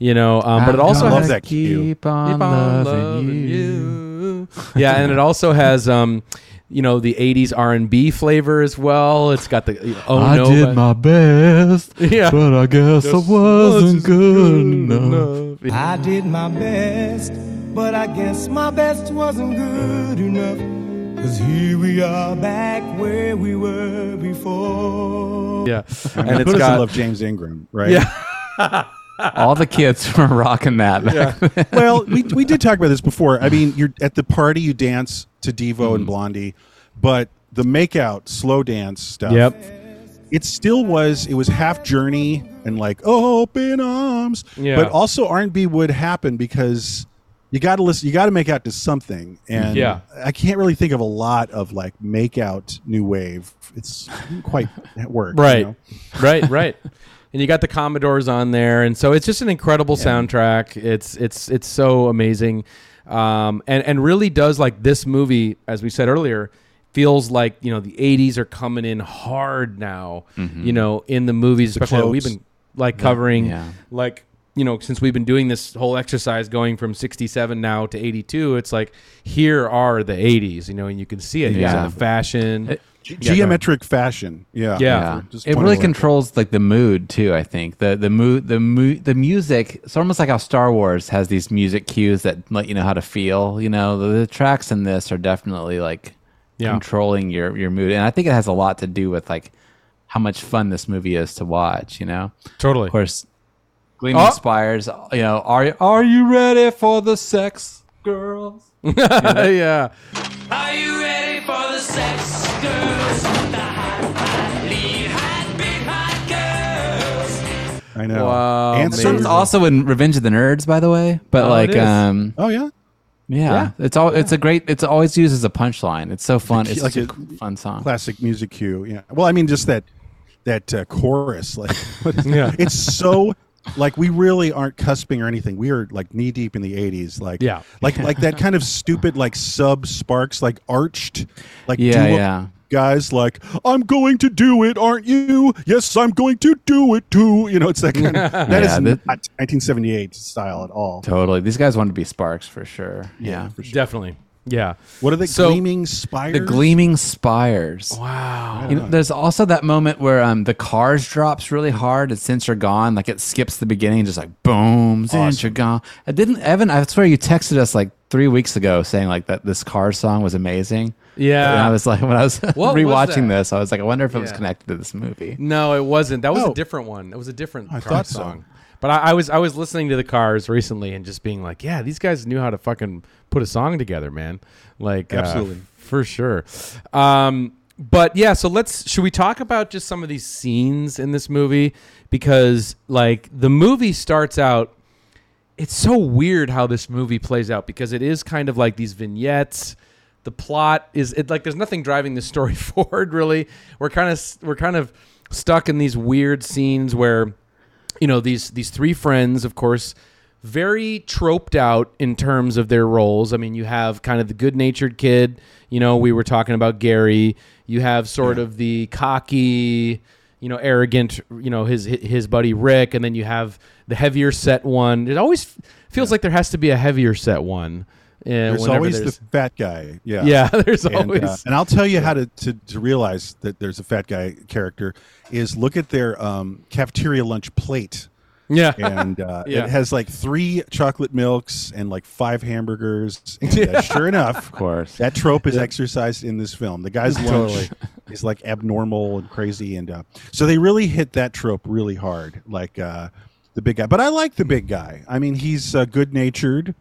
You know, um, but it also has
that cue.
Keep on,
Keep on
loving,
loving
you.
you. yeah, and it also has um, you know, the '80s R&B flavor as well. It's got the oh
I
no,
did
but-
my best,
Yeah.
but I guess I wasn't good enough.
I did my best, but I guess my best wasn't good enough. Cause here we are back where we were before.
Yeah,
And it's
it's
doesn't
got
love James Ingram, right?
yeah, [LAUGHS]
All the kids were rocking that. back then. [LAUGHS]
well, we, we did talk about this before. I mean, you're at the party, you dance to Devo
Mm-hmm.
and Blondie, but the makeout slow dance stuff.
Yep.
It still was. It was half Journey and like open arms.
Yeah.
But also R and B would happen because you got to listen. You got to make out to something. And
Yeah.
I can't really think of a lot of like make out new wave. It's quite [LAUGHS] work. you
right,
know?
right, right. And you got the Commodores on there, and so it's just an incredible soundtrack. It's it's it's so amazing, um, and and really does like this movie, as we said earlier, feels like you know the '80s are coming in hard now. You know, in the movies, especially that we've been like covering,
Yeah.
like you know, since we've been doing this whole exercise, going from '67 now to '82, it's like here are the '80s, you know, and you can see it.
Yeah.
Yeah, the fashion.
Ge-
Yeah,
geometric fashion. Yeah.
Yeah.
Just
it really controls like the mood too. I think the the mood the mu- the music. It's almost like how Star Wars has these music cues that let you know how to feel. You know, the, the tracks in this are definitely like
Yeah.
controlling your your mood, and I think it has a lot to do with like how much fun this movie is to watch. You know,
Totally.
of course, Gleaming
Oh.
Spires. You know, are are you ready for the sex, girls? [LAUGHS]
yeah.
Are you ready for the sex girls? The hot, hot, lead, hot, big, hot girls.
I know.
Wow,
And
man.
so
It's also in Revenge of the Nerds, by the way. But
Oh,
like, um,
Oh yeah.
yeah, it's all it's a great. It's always used as a punchline. It's so fun. It's
like
a,
a
fun song.
classic music cue. Yeah. Well, I mean, just that that uh, chorus, like, [LAUGHS]
Yeah.
it's so like we really aren't cusping or anything. We are like knee deep in the '80s, like,
Yeah.
like like that kind of stupid like sub sparks, like arched, like
Yeah,
duo
yeah.
guys, like I'm going to do it, aren't you? Yes, I'm going to do it too. You know, it's that kind of [LAUGHS] that is
Yeah,
not 1978 style at all.
Totally. These guys wanted to be Sparks for sure. Yeah.
for sure.
Definitely. Yeah.
What are the
So-
gleaming spires.
The gleaming spires.
Wow.
You know, there's also that moment where um the cars drops really hard and since you're gone, like it skips the beginning, just like boom, since you're gone. I didn't Evan, I swear you texted us like three weeks ago saying like that this Cars song was amazing.
Yeah.
And I was like when I was
What was
rewatching
that?
this, I was like, I wonder if it was
Yeah.
connected to this movie.
No, it wasn't. That was
Oh.
a different one. It was a different
I
Cars
thought so.
song. But I, I was I was listening to the Cars recently and just being like, yeah, these guys knew how to fucking put a song together, man. Like uh,
Absolutely.
for sure. Um, but yeah, so let's should we talk about just some of these scenes in this movie because like the movie starts out it's so weird how this movie plays out because it is kind of like these vignettes the plot is it like there's nothing driving the story [LAUGHS] forward really we're kind of we're kind of stuck in these weird scenes where you know these these three friends of course very troped out in terms of their roles i mean you have kind of the good-natured kid you know we were talking about gary you have sort of the cocky you know arrogant you know his his buddy rick and then you have the heavier set one it always feels like there has to be a heavier set one uh,
There's always
there's-
the fat guy. Yeah.
yeah [LAUGHS] there's
And,
always
uh, and I'll tell you how to, to, to realize that there's a fat guy character is look at their um, cafeteria lunch plate.
Yeah [LAUGHS]
And uh,
Yeah.
it has like three chocolate milks and like five hamburgers. [LAUGHS] And, uh, sure enough,
Of course.
that trope is exercised in this film. The guy's lunch
Totally.
is like abnormal and crazy, and uh, so they really hit that trope really hard, like uh, the big guy. But I like the big guy. I mean, he's uh, good natured,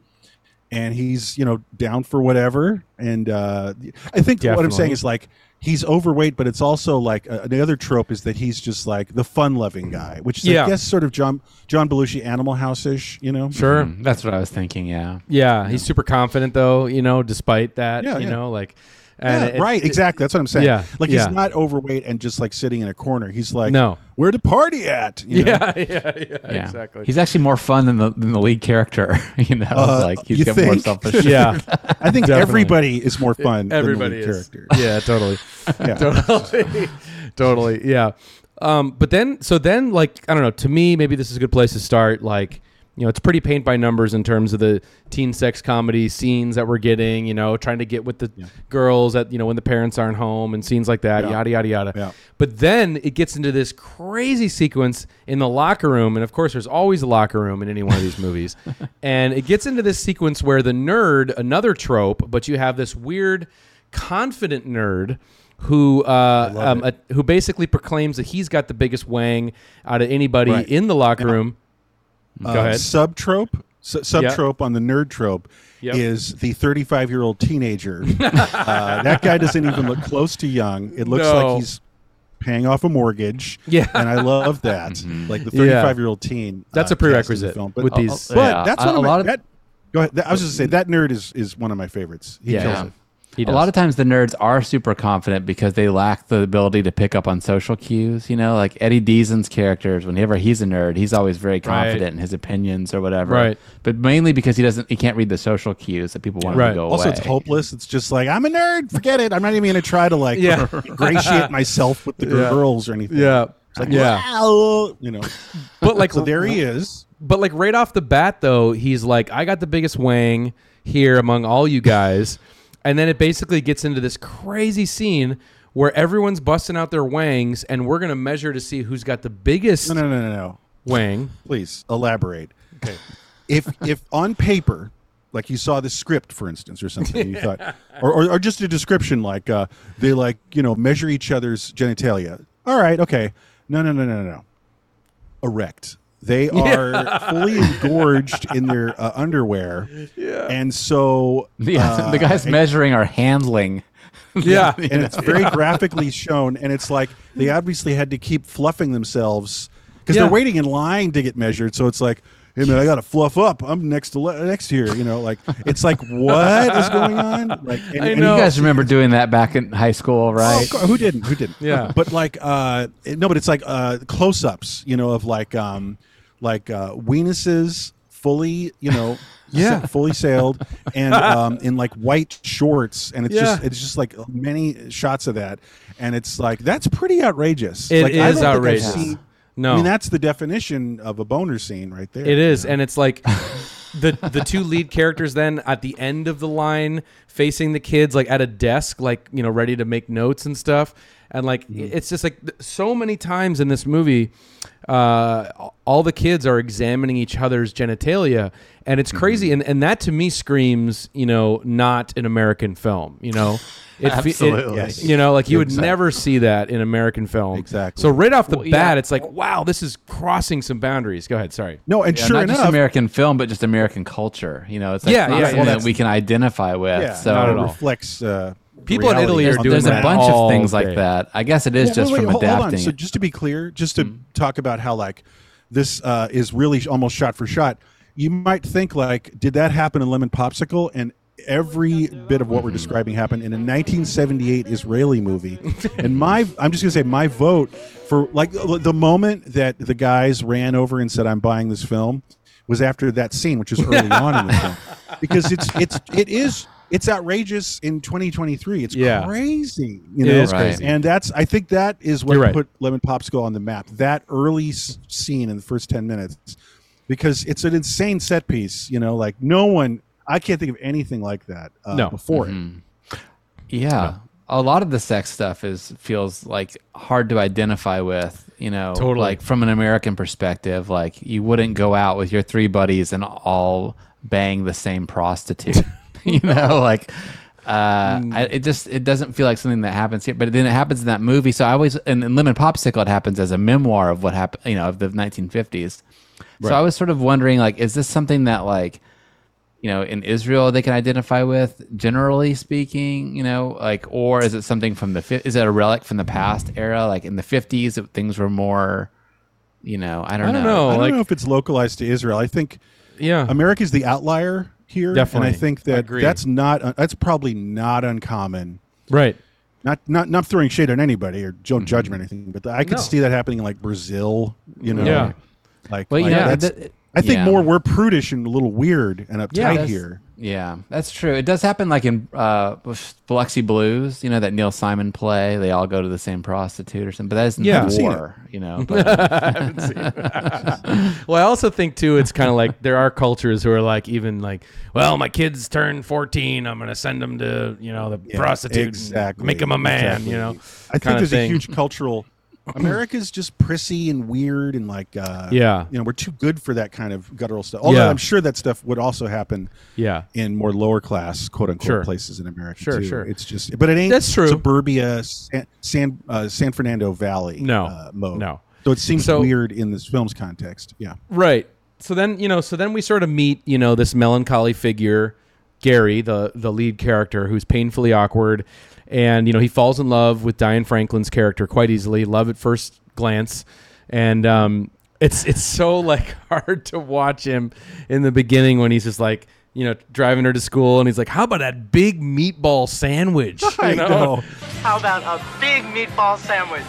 and he's you know down for whatever. And uh, I think what I'm saying is like he's overweight, but it's also like uh, the other trope is that he's just like the fun-loving guy, which is
Yeah.
I guess sort of John John Belushi Animal House-ish, you know?
sure
Mm, That's what I was thinking, yeah.
Yeah, he's super confident though, you know, despite that,
Yeah,
you
yeah.
know, like
Yeah,
it-
right,
it-
exactly. That's what I'm saying.
Yeah,
like
yeah.
he's not overweight and just like sitting in a corner. He's like,
No.
where the party at? You know?
Yeah, [LAUGHS] yeah, yeah,
Yeah.
exactly.
He's actually more fun than the than the lead character. [LAUGHS] you know,
Uh,
like he's
you
got more
think?
selfish. [LAUGHS]
yeah,
I think
Definitely.
everybody is more fun.
everybody
than the lead
is.
character.
Yeah, totally,
Yeah.
totally, totally. Yeah. Um, but then, so then, like, I don't know. To me, maybe this is a good place to start. Like, you know, it's pretty paint by numbers in terms of the teen sex comedy scenes that we're getting. You know, trying to get with the girls at you know when the parents aren't home and scenes like that.
Yeah.
Yada yada yada.
Yeah.
But then it gets into this crazy sequence in the locker room, and of course, there's always a locker room in any one of these movies. [LAUGHS] and it gets into this sequence where the nerd, another trope, but you have this weird, confident nerd who uh, um, uh, who basically proclaims that he's got the biggest wang out of anybody
Right.
in the locker room. Go
Uh,
ahead.
Subtrope, su- subtrope on the nerd trope
Yep.
is the 35 year old teenager. [LAUGHS] uh, that guy doesn't even look close to young. It looks
No.
like he's paying off a mortgage.
Yeah.
and I love that. [LAUGHS] Like the 35 year old teen.
That's
uh,
a prerequisite
cast in the film. But,
with these.
but
Yeah,
that's
a-
one
a
of my,
lot of-
that, Go ahead. That- I was just to say that nerd is is one of my favorites. He
Yeah.
Kills
Yeah.
A lot of times the nerds are super confident because they lack the ability to pick up on social cues. You know, like Eddie Deezen's characters, whenever he's a nerd, he's always very confident in his opinions or whatever.
Right.
But mainly because he doesn't, he can't read the social cues that people want him
Right.
to go
Also,
away.
it's hopeless. It's just like I'm a nerd. Forget it. I'm not even going to try to like
Yeah.
ingratiate myself with the [LAUGHS]
Yeah.
girls or anything.
Yeah.
It's like,
Yeah.
wow, you know.
But like, [LAUGHS]
So there he is.
But like right off the bat, though, he's like, I got the biggest wang here among all you guys. And then it basically gets into this crazy scene where everyone's busting out their wangs and we're going to measure to see who's got the biggest
No, no, no, no, no.
wang.
Please elaborate. Okay. If if on paper, like you saw the script, for instance, or something, you thought, [LAUGHS] or, or, or just a description, like uh, they like you know measure each other's genitalia. All right, okay. No, no, no, no, no. Erect. They are fully engorged in their uh, underwear, and so
the,
uh,
the guys
and-
measuring are handling. [LAUGHS]
Yeah. [LAUGHS]
and it's very graphically shown and it's like they obviously had to keep fluffing themselves because
Yeah.
they're waiting in line to get measured so it's like hey man i gotta fluff up i'm next to le- next here you know like it's like what is going on like and,
I
and.
You guys remember doing that back in high school,
Oh,
right?
of course. who didn't who didn't
Yeah.
but like uh no but it's like uh close-ups you know of like um like uh weenuses fully you know [LAUGHS]
Yeah.
fully sailed and um in like white shorts and it's
Yeah.
just it's just like many shots of that and it's like that's pretty outrageous
It
like,
is
I don't think I've
outrageous. No.
I mean that's the definition of a boner scene right there
It is, and it's like [LAUGHS] the the two lead characters then at the end of the line facing the kids like at a desk like you know ready to make notes and stuff and like
Mm-hmm.
it's just like so many times in this movie uh all the kids are examining each other's genitalia and it's crazy
Mm-hmm.
and and that to me screams you know not an american film you know [LAUGHS] it, fe- it-
Absolutely.
Yes.
you know like you would never see that in american film
Exactly.
so right off the
Well,
bat
yeah.
it's like wow this is crossing some boundaries go ahead sorry
No, and
Yeah,
sure
not
enough,
just American film, but just American culture. You know, it's like
Yeah,
not
yeah,
something
yeah.
that we can identify with.
yeah,
so
Not
it
at all.
reflects. Uh,
People in Italy are
on
there's,
the
doing
there's a bunch
all
of things
day.
like that. I guess it is
Well,
just
wait,
from
wait, hold on.
adapting.
So just to be clear, just to talk about how like this uh, is really almost shot for shot, you might think like, did that happen in Lemon Popsicle? And every bit of what we're describing happened in a 1978 Israeli movie. [LAUGHS] and my, I'm just gonna say my vote for like the moment that the guys ran over and said, "I'm buying this film," was after that scene, which is early on in the film, [LAUGHS] because it's it's it is. It's outrageous in 2023. It's
Yeah.
crazy, you know.
is
crazy.
And that's I think that is what
right.
put Lemon Popsicle on the map. That early s- scene in the first 10 minutes because it's an insane set piece, you know, like no one I can't think of anything like that uh,
No.
before it.
Yeah. A lot of the sex stuff is feels like hard to identify with, you know,
Totally.
like from an American perspective, like you wouldn't go out with your three buddies and all bang the same prostitute. [LAUGHS] [LAUGHS] you know, like uh, I, it just it doesn't feel like something that happens here, but then it happens in that movie. So I always in, in Lemon Popsicle it happens as a memoir of what happened, you know, of the 1950s. So I was sort of wondering, like, is this something that like you know, in Israel they can identify with, generally speaking, you know, like, or is it something from the, is it a relic from the past era? Like in the 50s, it- things were more, you know, I don't,
I don't
know.
know.
I don't
like-
know if it's localized to Israel. I think
yeah
America's the outlier here
Definitely.
and I think that
Agree.
that's not uh, that's probably not uncommon.
right
Not not not throwing shade on anybody or don't judge or anything, but I could
No.
see that happening in like Brazil, you know.
Yeah.
Like,
Well,
like
yeah,
that's-
that-
I think
yeah.
more we're prudish and a little weird and uptight
that's-
here.
Yeah, that's true. It does happen like in uh, Biloxi Blues, you know, that Neil Simon play. They all go to the same prostitute or something, but that isn't
Yeah.
the war, you know. [LAUGHS] But, [LAUGHS]
well, I also think too, it's kind of like there are cultures who are like even like, well, my kids turn fourteen, I'm gonna send them to you know the
Yeah,
prostitute,
exactly,
make them a man,
exactly.
you know.
I think there's
thing.
a huge cultural. [LAUGHS] America's just prissy and weird and like uh,
Yeah.
you know we're too good for that kind of guttural stuff. Although
Yeah.
I'm sure that stuff would also happen
Yeah,
in more lower class quote unquote
Sure.
places in America
Sure,
too.
sure.
It's just but it ain't
That's true.
suburbia San San, uh, San Fernando Valley
No.
uh, mode.
No.
So it seems
So-
weird in this film's context. Yeah.
right. So then you know, so then we sort of meet you know this melancholy figure, Gary, the the lead character, who's painfully awkward, and you know he falls in love with Diane Franklin's character quite easily, love at first glance, and um, it's it's so [LAUGHS] like hard to watch him in the beginning when he's just like. You know, driving her to school, and he's like, "How about that big meatball sandwich?" [LAUGHS] You
I know.
How about a big meatball sandwich?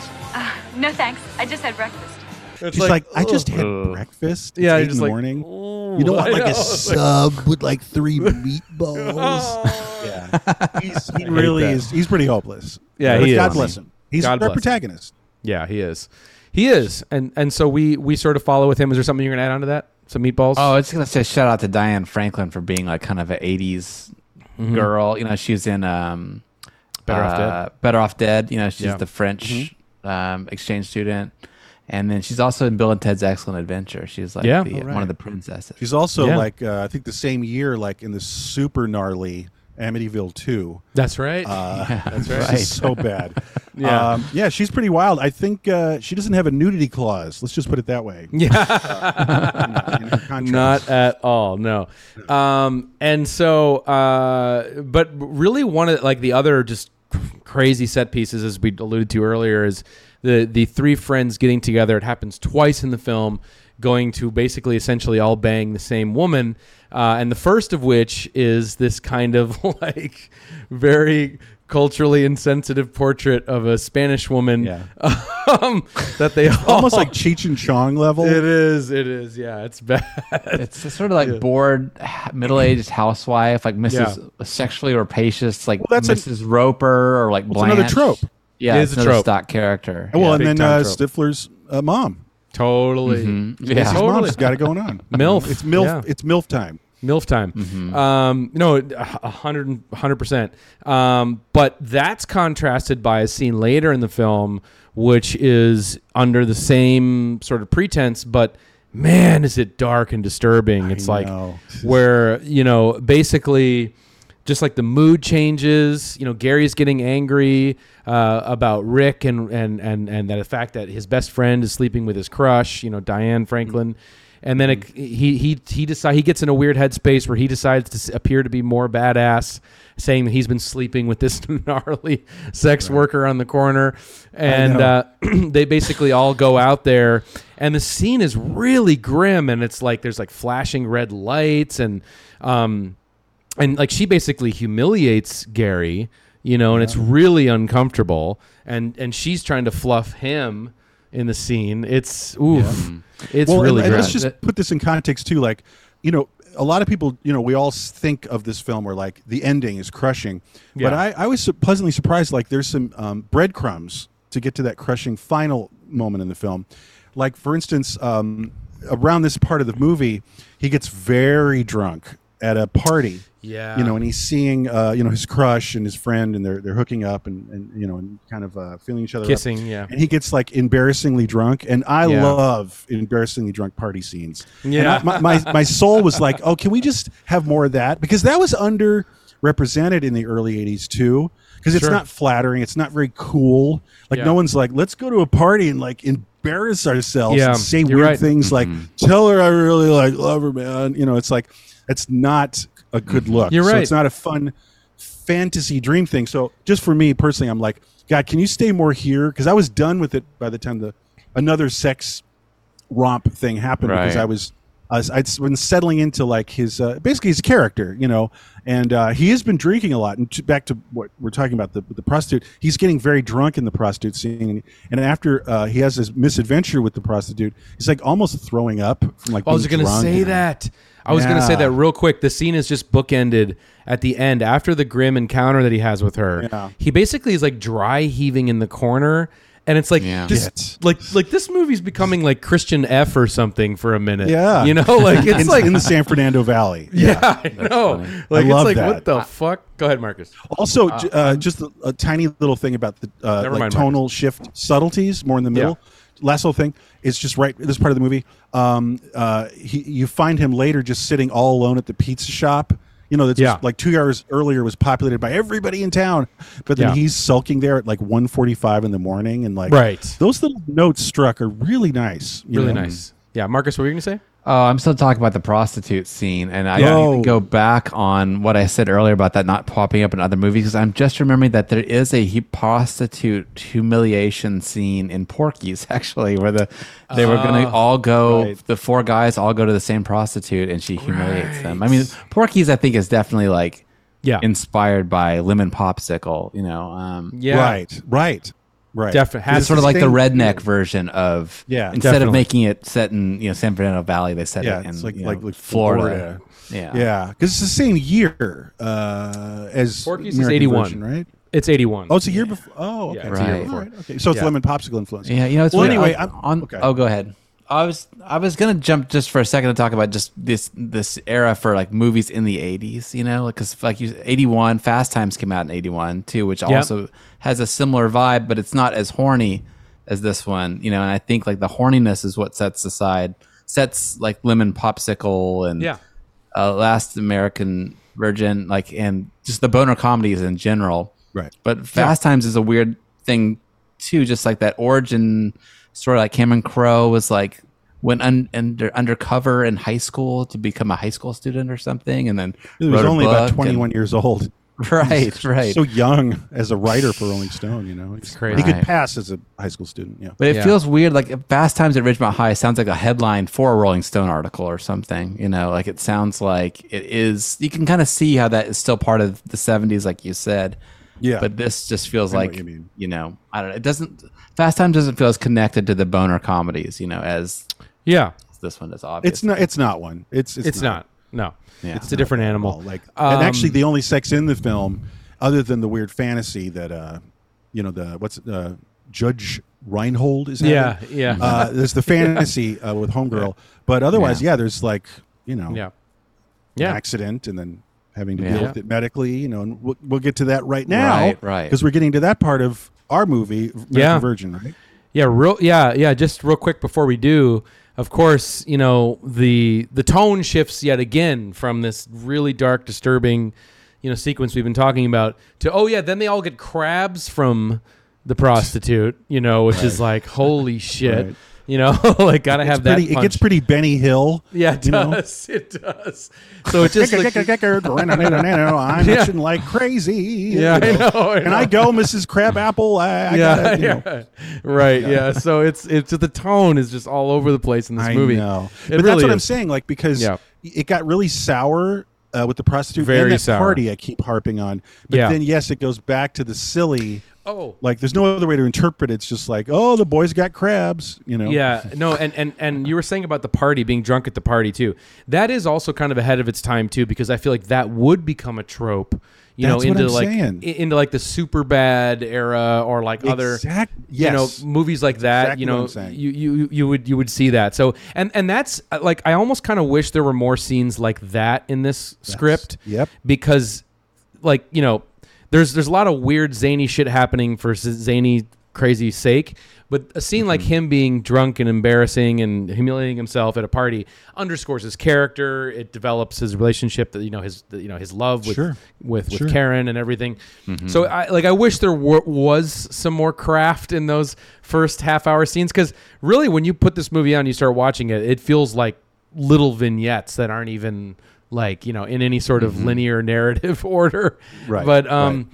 No thanks. I just had breakfast.
It's
She's like, I just had
Ugh.
breakfast.
Yeah,
it's
you're
eight in the
like,
morning.
"Ooh,"
You don't want [LAUGHS] like
know.
a
It's like,
sub with like three [LAUGHS] meatballs. [LAUGHS] yeah, he's, he really
that.
is. He's pretty hopeless.
Yeah,
But
he
God
is.
bless him. He's
God
our
bless
protagonist.
Yeah, he is. He is, and and so we we sort of follow with him. Is there something you're gonna add on to that? Some meatballs.
oh, it's gonna say shout out to Diane Franklin for being like kind of an '80s girl. You know, she's in um,
Mm-hmm. Better Off Dead.
uh, Better Off Dead. You know, she's
Yeah.
the French um, exchange student, and then she's also in Bill and Ted's Excellent Adventure. She's like
Yeah.
the,
right.
one of the princesses.
She's also
Yeah.
like uh, I think the same year, like in the super gnarly Amityville Two.
That's right.
Uh, [LAUGHS]
that's right.
is so bad. [LAUGHS]
Yeah.
um, yeah, she's pretty wild. I think uh, she doesn't have a nudity clause. Let's just put it that way. [LAUGHS]
yeah,
in her
not at all. No. Um, and so, uh, but really, one of like the other just crazy set pieces, as we alluded to earlier, is the the three friends getting together. It happens twice in the film, going to basically essentially all bang the same woman. Uh, and the first of which is this kind of [LAUGHS] like very culturally insensitive portrait of a Spanish woman
Yeah. [LAUGHS]
um, that they all,
almost like Cheech and Chong level.
it is it is yeah it's [LAUGHS] bad
It's a sort of like bored, middle-aged housewife, like Mrs. Sexually rapacious, like
Well, that's a-
Mrs. Roper or like
Well, it's another trope.
Yeah,
It
it's
a
another
trope.
stock character.
well, and then uh,
trope.
Stifler's uh, mom.
totally
Mhm.
His
Yeah.
mom's [LAUGHS] got it going on. [LAUGHS]
MILF,
It's milf.
yeah.
It's milf time.
MILF time.
Mm-hmm.
Um, no, a hundred, a hundred percent. Um, but that's contrasted by a scene later in the film, which is under the same sort of pretense, but man, is it dark and disturbing. It's like
know. [LAUGHS]
where, you know, basically just like the mood changes, you know, Gary's getting angry uh, about Rick and, and, and, and that the fact that his best friend is sleeping with his crush, you know, Diane Franklin. And then it, he he he decide he gets in a weird headspace where he decides to appear to be more badass, saying that he's been sleeping with this [LAUGHS] gnarly sex worker on the corner, and uh, [CLEARS THROAT] they basically all go out there, and the scene is really grim, and it's like there's like flashing red lights, and um, and like she basically humiliates Gary, you know, and it's really uncomfortable, and and she's trying to fluff him in the scene. It's oof, it's
well,
really
and,
grim.
let's just put this in context too. Like, you know, a lot of people, you know, we all think of this film where like the ending is crushing, but I, I was pleasantly surprised. Like, there's some um, breadcrumbs to get to that crushing final moment in the film. Like, for instance, um, around this part of the movie, he gets very drunk at a party.
Yeah.
You know, and he's seeing, uh, you know, his crush and his friend, and they're they're hooking up and, and you know, and kind of uh, feeling each other, up.
Kissing, yeah.
And he gets like embarrassingly drunk, and I
Yeah.
love embarrassingly drunk party scenes. And
Yeah.
I- my, my [LAUGHS] my soul was like, oh, can we just have more of that? Because that was underrepresented in the early '80s too. Because it's
Sure.
not flattering, it's not very cool. Like
Yeah.
no one's like, let's go to a party and like embarrass ourselves
Yeah,
and say
you're
weird
right.
things like, tell her I really like love her, man. You know, it's like it's not a good look.
You're
So
right.
it's not a fun fantasy dream thing. So just for me personally, I'm like, God, can you stay more here? Because I was done with it by the time the another sex romp thing happened because I was. I was- I'd been settling into like his uh, basically his character, you know, and uh, he has been drinking a lot. And to, back to what we're talking about the the prostitute, he's getting very drunk in the prostitute scene, and, after uh, he has his misadventure with the prostitute, he's like almost throwing up from like.
I was going to say
and-
that. I was going to say that real quick. The scene is just bookended at the end after the grim encounter that he has with her.
Yeah.
He basically is like dry heaving in the corner. And it's like
Yeah.
this,
Shit.
like like this movie's becoming like Christiane F or something for a minute.
Yeah,
you know, like [LAUGHS] it's
in,
like
in the San Fernando Valley. [LAUGHS]
yeah, I know.
funny.
Like
I love
it's like
that.
what the fuck? Go ahead, Marcus.
Also, j- uh, just a, a tiny little thing about the uh, like
mind,
tonal shift subtleties, more in the middle. Last little thing is just right. This part of the movie, um, uh, he, you find him later just sitting all alone at the pizza shop. You know, that's
Yeah.
like two hours earlier was populated by everybody in town, but then
Yeah.
he's sulking there at like 1.45 in the morning, and like
Right.
those little notes struck are really nice.
Really
know?
nice. Yeah, Marcus, what were you gonna say?
Oh, I'm still talking about the prostitute scene, and I
Yeah.
need to go back on what I said earlier about that not popping up in other movies because I'm just remembering that there is a he- prostitute humiliation scene in Porky's [LAUGHS] actually, where the they were going to all go,
right.
the four guys all go to the same prostitute, and she humiliates them. I mean, Porky's I think is definitely like
Yeah,
inspired by Lemon Popsicle, you know. Um,
yeah,
Right, right, right.
Definitely.
it's sort of like the redneck version of
Yeah,
Instead
definitely.
of making it set in you know San Fernando Valley, they set
Yeah,
it in
it's like
you
like,
know,
like
Florida. Yeah.
Yeah, because it's the same year uh, as
Porky's is 81.
version, right?
It's 81.
Oh, it's a year before. Oh, okay.
Yeah, it's a year
Right.
before.
All right, okay. So it's
Yeah.
lemon popsicle influence.
Yeah, you know, it's
well.
weird.
Anyway, I'm,
on-
okay.
oh, go ahead. I was I was gonna jump just for a second to talk about just this this era for like movies in the '80s. You know, because like you '81, Fast Times came out in '81 too, which also has a similar vibe, but it's not as horny as this one. You know, and I think like the horniness is what sets aside sets like Lemon Popsicle and
Yeah.
uh, Last American Virgin, like and just the boner comedies in general.
Right.
But Fast Times is a weird thing too, just like that origin story. Like Cameron Crowe was like went un- under undercover in high school to become a high school student or something, and then
He was only about 21
and-
years old. [LAUGHS]
Right, right.
So young as a writer for Rolling Stone, you know. It's
crazy.
He could
Right.
pass as a high school student. Yeah.
But it
Yeah.
feels weird. Like Fast Times at Ridgemont High sounds like a headline for a Rolling Stone article or something. You know, like it sounds like it is. You can kind of see how that is still part of the '70s, like you said.
Yeah.
But this just feels like
you mean.
you know, I don't know. It doesn't. Fast Times doesn't feel as connected to the boner comedies, you know, as
Yeah,
this one is obvious.
It's not. It's not one. It's it's,
it's not. No,
Yeah.
it's a different animal.
Like,
Um,
and actually, the only sex in the film, other than the weird fantasy that, uh, you know, the what's uh, Judge Reinhold is.
Yeah,
having,
yeah.
Uh, there's the [LAUGHS] fantasy uh, with Homegirl, but otherwise, yeah. there's like, you know,
yeah. Yeah.
accident and then having to
Yeah.
deal with it medically. You know, and we'll, we'll get to that right now,
Right, right.
Because we're getting to that part of our movie, American
Yeah.
Virgin, right?
Yeah, real yeah, yeah, just real quick before we do, of course, you know, the the tone shifts yet again from this really dark, disturbing, you know, sequence we've been talking about to oh yeah, then they all get crabs from the prostitute, you know, which is like holy [LAUGHS] shit.
Right.
You know, [LAUGHS] like gotta have that.
pretty, it
punch.
gets pretty Benny Hill.
Yeah, it
you know?
does. [LAUGHS] It does. So it just like, [LAUGHS]
I'm
Yeah.
itching like crazy.
Yeah, I
you
know, I
And I
know.
go, Mrs. Crabapple. I, I
yeah,
gotta, you know.
right, yeah. So it's it's the tone is just all over the place in this
I
movie.
know.
It
but that's
really
what I'm saying. Like because
Yeah.
it got really sour uh, with the prostitute
Very
and that
sour.
party. I keep harping on. But
Yeah.
then yes, it goes back to the silly.
Oh.
Like there's no other way to interpret it. It's just like oh, the boys got crabs. You know.
Yeah, no, [LAUGHS] and, and and you were saying about the party being drunk at the party too. That is also kind of ahead of its time too, because I feel like that would become a trope. You
That's
know, into like
saying.
into like the Superbad era or like other
Exact-
you know movies like that.
Exactly
you
what
know,
I'm saying.
you, you you would you would see that. So and and that's uh, like I almost kind of wish there were more scenes like that in this script.
yep.
Because like you know there's there's a lot of weird zany shit happening for zany crazy sake but a scene like
Mm-hmm.
him being drunk and embarrassing and humiliating himself at a party underscores his character it develops his relationship that you know his the, you know his love with
Sure.
with, with
Sure.
Karen and everything
Mm-hmm.
so I like I wish there were, was some more craft in those first half hour scenes cuz really when you put this movie on you start watching it it feels like little vignettes that aren't even like you know in any sort of linear [LAUGHS] narrative [LAUGHS] order.
Mm-hmm. Right,
but um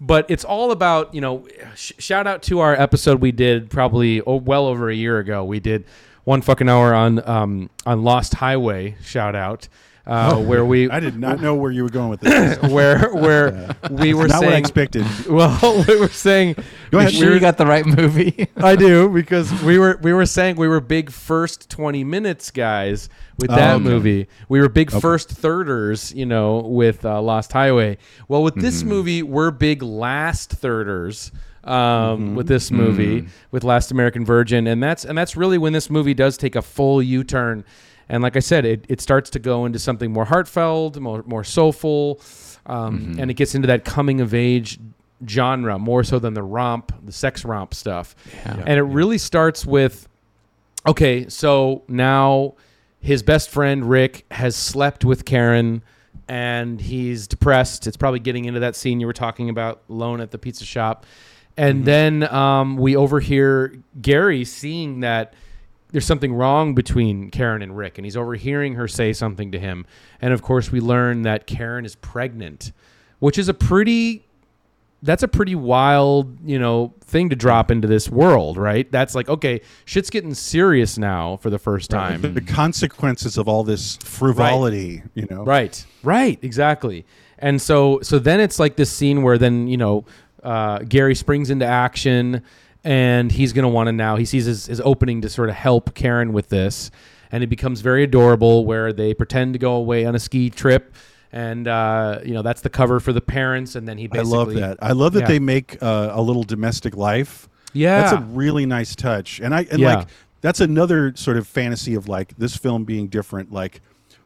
but it's all about you know sh- shout out to our episode we did probably oh, well over a year ago. We did one fucking hour on um on lost highway shout out uh, where we
Oh, [LAUGHS] I did not know where you were going with this. [LAUGHS]
where where [LAUGHS] we were
not what I expected.
well we were saying
Go ahead.
we
Sure,
were-
you got the right movie.
I do because we were we were saying we were big first twenty minutes guys with
Oh,
that
okay.
movie. We were big first thirders, you know, with uh, Lost Highway. Well, with this movie, we're big last thirders. Um, with this movie, with Last American Virgin, and that's and that's really when this movie does take a full U turn. And like I said, it, it starts to go into something more heartfelt, more more soulful, um, and it gets into that coming of age genre more so than the romp, the sex romp stuff. And it really starts with okay, so now his best friend Rick has slept with Karen and he's depressed. It's probably getting into that scene you were talking about, alone at the pizza shop. And then um, we overhear Gary seeing that there's something wrong between Karen and Rick, and he's overhearing her say something to him. And of course, we learn that Karen is pregnant, which is a pretty that's a pretty wild, you know, thing to drop into this world, right? That's like, okay, shit's getting serious now for the first time.
the consequences of all this frivolity, you know.
Right. Right. Exactly. And so so then it's like this scene where then you know uh, Gary springs into action and he's gonna want to now he sees his, his opening to sort of help Karen with this and it becomes very adorable where they pretend to go away on a ski trip and uh, you know that's the cover for the parents and then he
I
basically
love that. I love that
Yeah.
they make uh, a little domestic life.
Yeah.
that's a really nice touch. And I and
Yeah.
like that's another sort of fantasy of like this film being different, like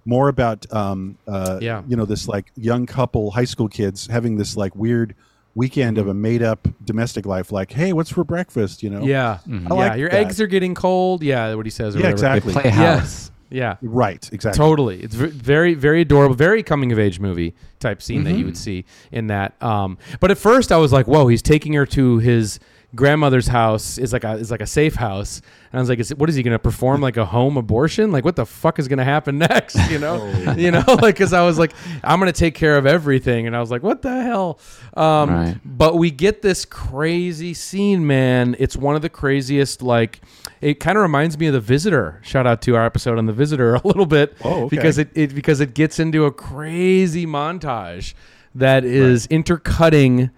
more about um uh
Yeah.
you know this like young couple, high school kids having this like weird weekend of a made up domestic life. Like, hey, what's for breakfast? You know?
yeah
I
yeah
like
your
that.
eggs are getting cold yeah what he says or
Yeah,
whatever.
exactly.
They play
Yeah.
house.
yeah
Right. Exactly.
Totally, it's very, very adorable, very coming of age movie type scene that
Mm-hmm.
you would see in that. Um, but at first, I was like, "Whoa!" He's taking her to his grandmother's house. is like a is like a safe house, and I was like, is, "What is he going to perform like a home abortion? Like, what the fuck is going to happen [LAUGHS] next?" You know,
Oh.
you know, [LAUGHS] like because I was like, "I'm going to take care of everything," and I was like, "What the hell?" Um,
Right.
But we get this crazy scene, man. It's one of the craziest. Like, it kind of reminds me of The Visitor. Shout out to our episode on The Visitor [LAUGHS] a little bit
Oh, okay.
because it, it because it gets into a crazy montage that is intercutting.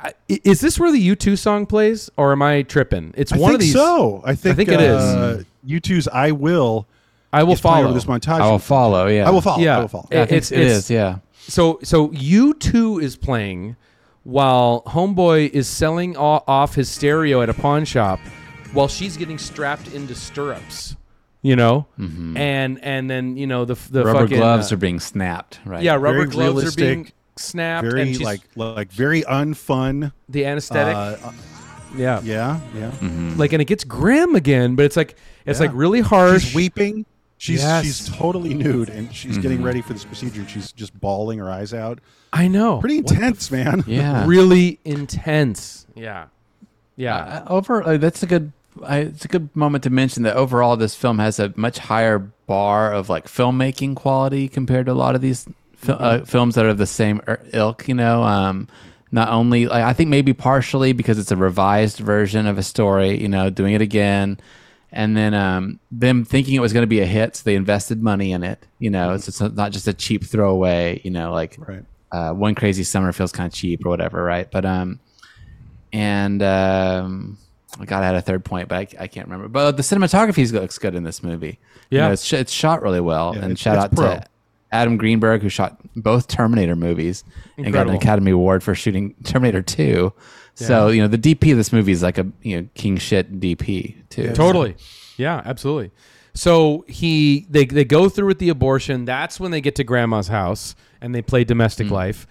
I, I, is this where the U2 song plays, or am I tripping? It's
I
one of these.
so. I think,
think it is.
uh, U2's "I Will."
I will follow
this montage.
I will follow. Yeah,
I will follow.
Yeah.
I will follow.
It-
I think
It's- it's-
Yeah.
So so U2 is playing while Homeboy is selling off his stereo at a pawn shop while she's getting strapped into stirrups you know,
Mhm.
and and then you know the the
Rubber
fucking,
gloves
uh,
are being snapped, right?
Yeah, rubber
Very
gloves are being
realistic,
snapped.
Very
and
like like very unfun.
the anesthetic.
Uh,
yeah,
yeah, yeah.
Mm-hmm.
like and it gets grim again, but it's like it's
Yeah.
like really harsh.
She's weeping. She's
Yes.
she's totally nude and she's getting
Mhm.
ready for this procedure. And She's just bawling her eyes out.
I know.
Pretty intense, man.
Yeah. [LAUGHS]
really intense. Yeah, yeah.
Uh, over uh, that's a good I, it's a good moment to mention that overall this film has a much higher bar of like filmmaking quality compared to a lot of these uh, films that are of the same er- ilk you know um not only like, i think maybe partially because it's a revised version of a story you know doing it again and then um them thinking it was going to be a hit so they invested money in it you know it's, it's not just a cheap throwaway you know like
Right.
uh, one crazy summer feels kind of cheap or whatever right but um and um, I God, I had a third point, but I, I can't remember. But the cinematography looks good in this movie. You
Yeah.
know, it's, it's shot really well.
Yeah,
and shout out
pro.
to Adam Greenberg, who shot both Terminator movies and got an Academy Award for shooting Terminator 2. So, you know, the DP of this movie is like a you know king shit DP, too.
Totally. Yeah, absolutely. So he they they go through with the abortion. That's when they get to grandma's house and they play domestic life.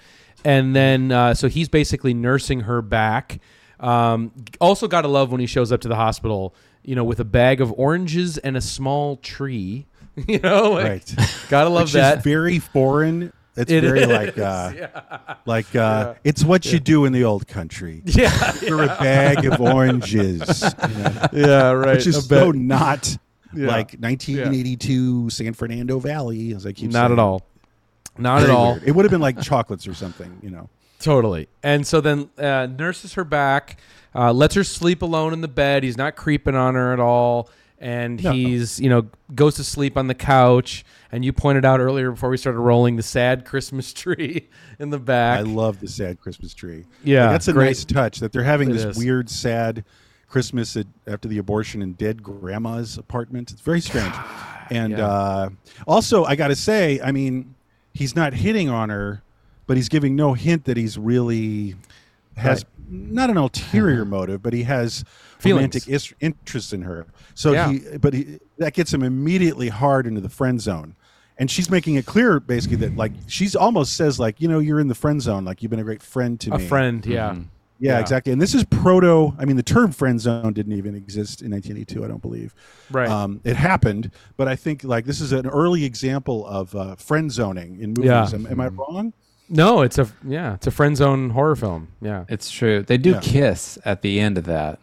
And then uh, so he's basically nursing her back. Um, also got to love when he shows up to the hospital, you know, with a bag of oranges and a small tree. [LAUGHS] You know, like,
Right.
Gotta love
Which
that.
very foreign. It's
It
very
is,
like uh [LAUGHS] like uh it's what you do in the old country. [LAUGHS]
Yeah,
For a bag of oranges. you know,
yeah, right.
Which is so not
Yeah.
like 1982 San Fernando Valley, as I keep
Not
saying.
at all. Not
Very
at all.
weird. It would have been like chocolates or something, you know.
Totally. And so then uh, nurses her back, uh, lets her sleep alone in the bed. He's not creeping on her at all. And
No.
he's, you know, goes to sleep on the couch. And you pointed out earlier before we started rolling the sad Christmas [LAUGHS] tree in the back.
I love the sad Christmas tree.
Yeah,
Like, that's a
great.
nice touch that they're having
It
this
is.
weird, sad Christmas at, after the abortion in dead grandma's apartment. It's very strange. [SIGHS] And
Yeah.
uh, also, I got to say, I mean, he's not hitting on her, but he's giving no hint that he's really has not an ulterior motive, but he has
Feelings.
romantic is- interest in her. So
Yeah.
he, but he, that gets him immediately hard into the friend zone. And she's making it clear, basically, that like she's almost says like, you know, you're in the friend zone, like you've been a great friend to
a
me.
friend, yeah.
Yeah,
Yeah.
exactly. And this is proto. I mean, the term friend zone didn't even exist in 1982. I don't believe.
Right.
Um, it happened, but I think like this is an early example of uh, friend zoning in movies.
Yeah.
Am, am I wrong?
No, it's a, yeah, it's a friend zone horror film. Yeah.
It's true. They do
Yeah.
kiss at the end of that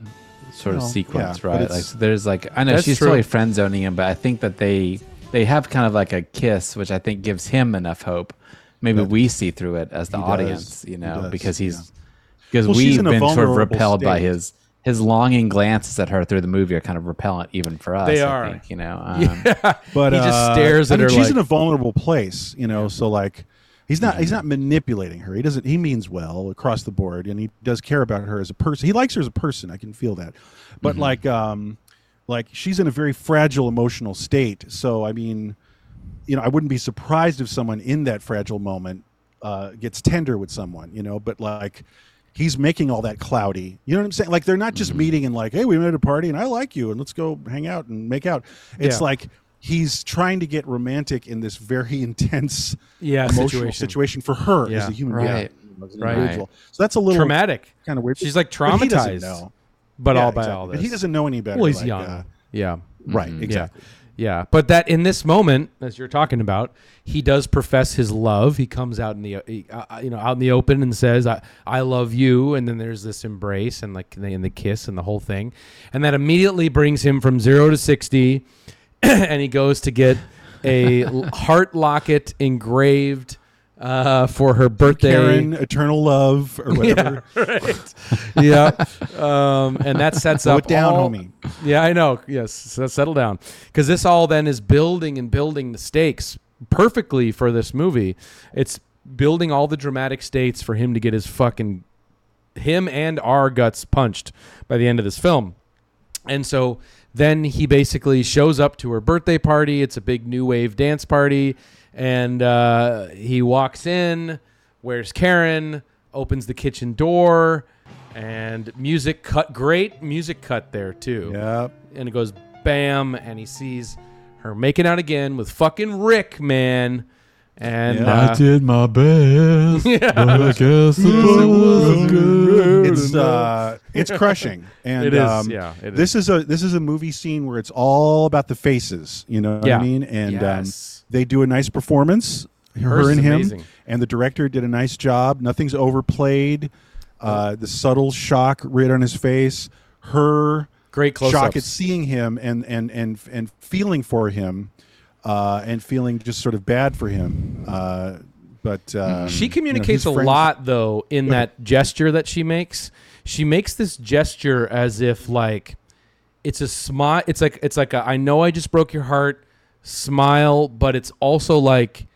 sort of
Well,
sequence,
yeah, but
right? Like
it's-
so there's like I know
That's
she's
true.
totally friend zoning him, but I think that they they have kind of like a kiss, which I think gives him enough hope. Maybe
That-
we see through it as the
He does.
audience, you know,
does,
because he's
yeah.
because
Well, she's
we've
in a
been sort of
vulnerable
repelled by
state.
his his longing glances at her through the movie are kind of repellent even for us.
They
I
are.
think, you know. [LAUGHS] Um,
yeah.
But
he just
uh,
stares
I
at
mean,
her
she's
like,
in a vulnerable place, you know. So like, he's not he's not manipulating her. He doesn't. He means well across the board, and he does care about her as a person. He likes her as a person. I can feel that. But like, um, like she's in a very fragile emotional state. So I mean, you know, I wouldn't be surprised if someone in that fragile moment uh, gets tender with someone, you know. But like. He's making all that cloudy. You know what I'm saying? Like they're not just meeting and like, hey, we met at a party and I like you and let's go hang out and make out. It's
Yeah.
like he's trying to get romantic in this very [LAUGHS] intense
Yeah,
emotional
situation.
situation, for her
Yeah.
as a human
Right.
being, as an
Right.
individual. So that's a little
traumatic.
kind of weird.
She's like
But he doesn't
traumatized.
know.
But
Yeah,
all by
exactly.
all
But
this.
he doesn't know any better.
Well, he's
like,
young.
uh,
yeah.
right,
Mhm.
exactly.
Yeah. Yeah, but that in this moment, as you're talking about, he does profess his love. He comes out in the, he, uh, you know, out in the open and says, "I, I love you," and then there's this embrace and like the, and the kiss and the whole thing, and that immediately brings him from zero to sixty, [CLEARS THROAT] and he goes to get a heart locket engraved uh, for her birthday.
Karen, eternal love, or [LAUGHS] whatever.
Yeah, right. yeah. Um, and that sets
Slow
up
it down,
all-
homie.
Yeah, I know. Yes, so settle down. Because this all then is building and building the stakes perfectly for this movie. It's building all the dramatic states for him to get his fucking him and our guts punched by the end of this film. And so then he basically shows up to her birthday party. It's a big new wave dance party. And uh, he walks in, where's Karen, opens the kitchen door, and music cut. Great music cut there, too.
Yeah.
And it goes bam, and he sees her making out again with fucking Rick, man. And
Yeah.
uh,
I
did my best, [LAUGHS]
Yeah.
but I guess it wasn't good
It's uh, it's crushing, [LAUGHS] and
It is,
um,
yeah, it
this is. a this is a movie scene where it's all about the faces. You know what
Yeah.
I mean? And
Yes.
um, they do a nice performance.
Hers
Her and him,
amazing.
and the director did a nice job. Nothing's overplayed. Uh, the subtle shock right on his face. Her
Great
shock
close-ups.
at seeing him and and and and feeling for him, uh, and feeling just sort of bad for him. Uh, but uh,
she
you know,
communicates a
friends-
lot though in that gesture that she makes. She makes this gesture as if like it's a smile. It's like it's like a, I know I just broke your heart smile, but it's also like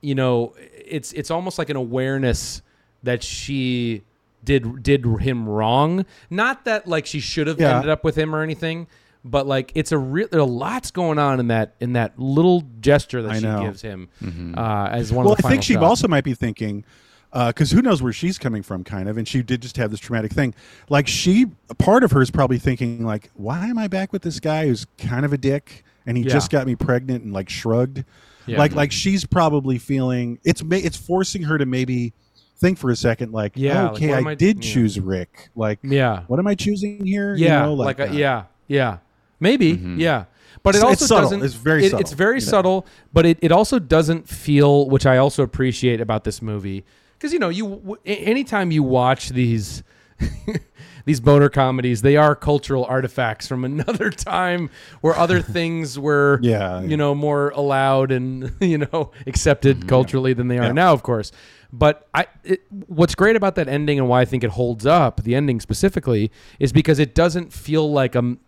you know it's it's almost like an awareness that she did did him wrong. Not that like she should have
Yeah.
ended up with him or anything. But like it's a real, there are lots going on in that in that little gesture that
I
she
know.
gives him
Mhm.
uh, as one
well,
of the
I think she
shots.
also might be thinking, because who knows where she's coming from, kind of, and she did just have this traumatic thing. Like she, a part of her is probably thinking, like, why am I back with this guy who's kind of a dick, and he
Yeah.
just got me pregnant and like shrugged,
Yeah.
like like she's probably feeling it's it's forcing her to maybe think for a second, like,
Yeah,
okay,
what
I,
I-
did
yeah.
choose Rick, like,
Yeah.
what am I choosing here? You
Yeah,
know,
like, a, yeah, yeah, maybe, yeah. But it also
it's
doesn't.
It's very
it-
subtle,
It's very
you know.
subtle, but it, it also doesn't feel, which I also appreciate about this movie, because you know, you w- a- anytime you watch these. [LAUGHS] these boner comedies, they are cultural artifacts from [LAUGHS] another time where other [LAUGHS] things were,
Yeah,
you know, more allowed and you know accepted culturally than they are
Yeah.
now, of course. But I, it, what's great about that ending and why I think it holds up, the ending specifically, is because it doesn't feel like um,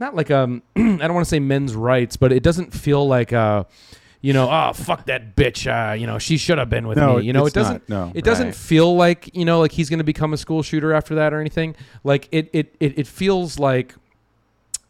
not like um, [CLEARS THROAT] I don't want to say men's rights, but it doesn't feel like uh, you know, oh fuck that bitch, uh, you know, she should have been with
No,
me. You know, it doesn't.
not. No.
it doesn't
Right.
feel like you know, like he's going to become a school shooter after that or anything. Like it, it, it, it feels like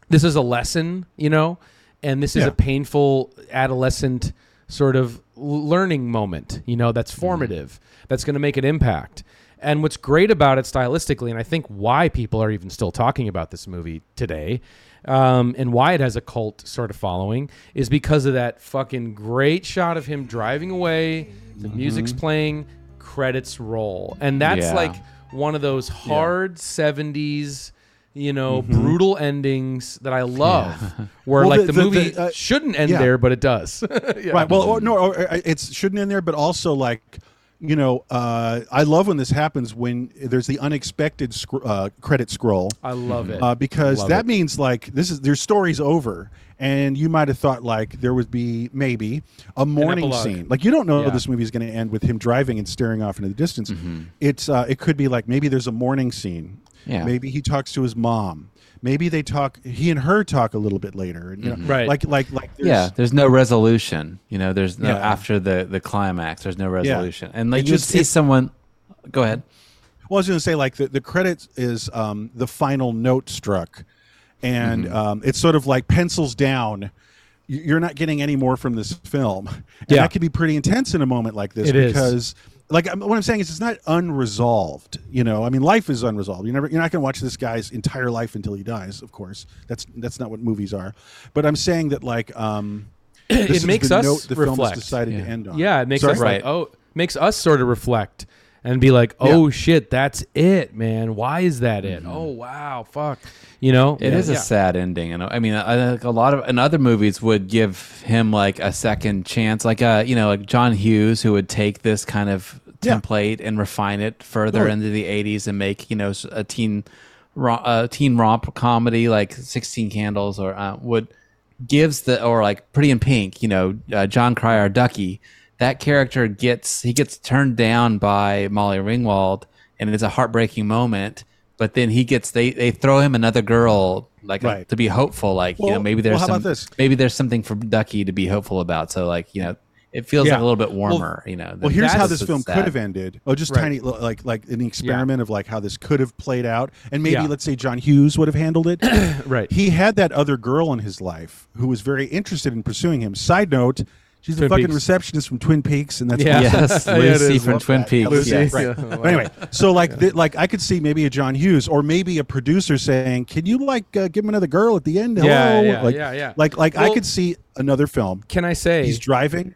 this is a lesson, you know, and this is
Yeah.
a painful adolescent sort of learning moment, you know, that's formative, that's going to make an impact. And what's great about it stylistically, and I think why people are even still talking about this movie today, um, and why it has a cult sort of following, is because of that fucking great shot of him driving away, the music's playing, credits roll. And that's
Yeah.
like one of those hard 70s you know, brutal endings that I love, [LAUGHS] where
Well,
like
the-
the,
the-
movie
the, uh,
shouldn't end
yeah.
there, but it does. [LAUGHS] Yeah.
Right. Well, or, no, or, it shouldn't end there, but also like, you know, uh, I love when this happens when there's the unexpected scr- uh, credit scroll.
I love it.
uh, because
Love
that
it.
means like this is their story's over, and you might have thought like there would be maybe a morning scene. Like you don't know
Yeah.
this movie is going to end with him driving and staring off into the distance. It's uh, it could be like maybe there's a morning scene.
Yeah.
Maybe he talks to his mom. Maybe they talk. He and her talk a little bit later. And, you know,
Right.
Like like like. There's,
yeah, there's no resolution. You know, there's no
Yeah.
after the the climax. There's no resolution, and like you see
it-
someone. Go ahead.
Well, I was going to say like the the credits is um, the final note struck, and
Mm-hmm.
um, it's sort of like pencils down. You're not getting any more from this film, and
Yeah.
that can be pretty intense in a moment like this
It is.
Because. Like what I'm saying is, it's not unresolved. You know, I mean, life is unresolved. You never, you're not going to watch this guy's entire life until he dies. Of course, that's that's not what movies are. But I'm saying that, like, um, [CLEARS THROAT] this
it
is
makes
the
us
note the film
reflect.
has decided
Yeah.
to end on.
Yeah, it makes
Sorry?
us like oh, makes us sort of reflect and be like, oh shit, that's it, man. Why is that it? Oh wow, fuck. You know,
It is
Yeah.
a sad ending, and I mean, I, a lot of and other movies would give him like a second chance, like uh, you know, like John Hughes, who would take this kind of
Yeah.
template and refine it further into the '80s and make you know a teen, a teen romp comedy like Sixteen Candles, or uh, would gives the or like Pretty in Pink, you know, uh, Jon Cryer Ducky. That character gets he gets turned down by Molly Ringwald, and it's a heartbreaking moment. But then he gets they they throw him another girl like
Right.
to be hopeful, like you know maybe there's
well,
some
this?
maybe there's something for Ducky to be hopeful about. So like you know it feels
Yeah.
like a little bit
Well-
warmer. you know.
Well, here's how this film
sad.
could have ended. Oh, just
Right.
tiny, li- like like an experiment of like how this could have played out, and maybe
Yeah.
let's say John Hughes would have handled it. [COUGHS]
Right.
He had that other girl in his life who was very interested in pursuing him. Side note: She's
Twin
a fucking
Peaks.
receptionist from Twin Peaks, and that's
Yeah.
awesome.
Yes,
Yeah, it
Lucy
is.
from
Love
Twin
that.
Peaks.
Lucy,
yes.
right. [LAUGHS]
Yeah.
But anyway, so like, th- like I could see maybe a John Hughes, or maybe a producer saying, "Can you like uh, give him another girl at the end?" Hello?
Yeah, yeah,
like,
yeah, yeah.
Like, like I
Well-
could see another film.
Can I say
He's driving.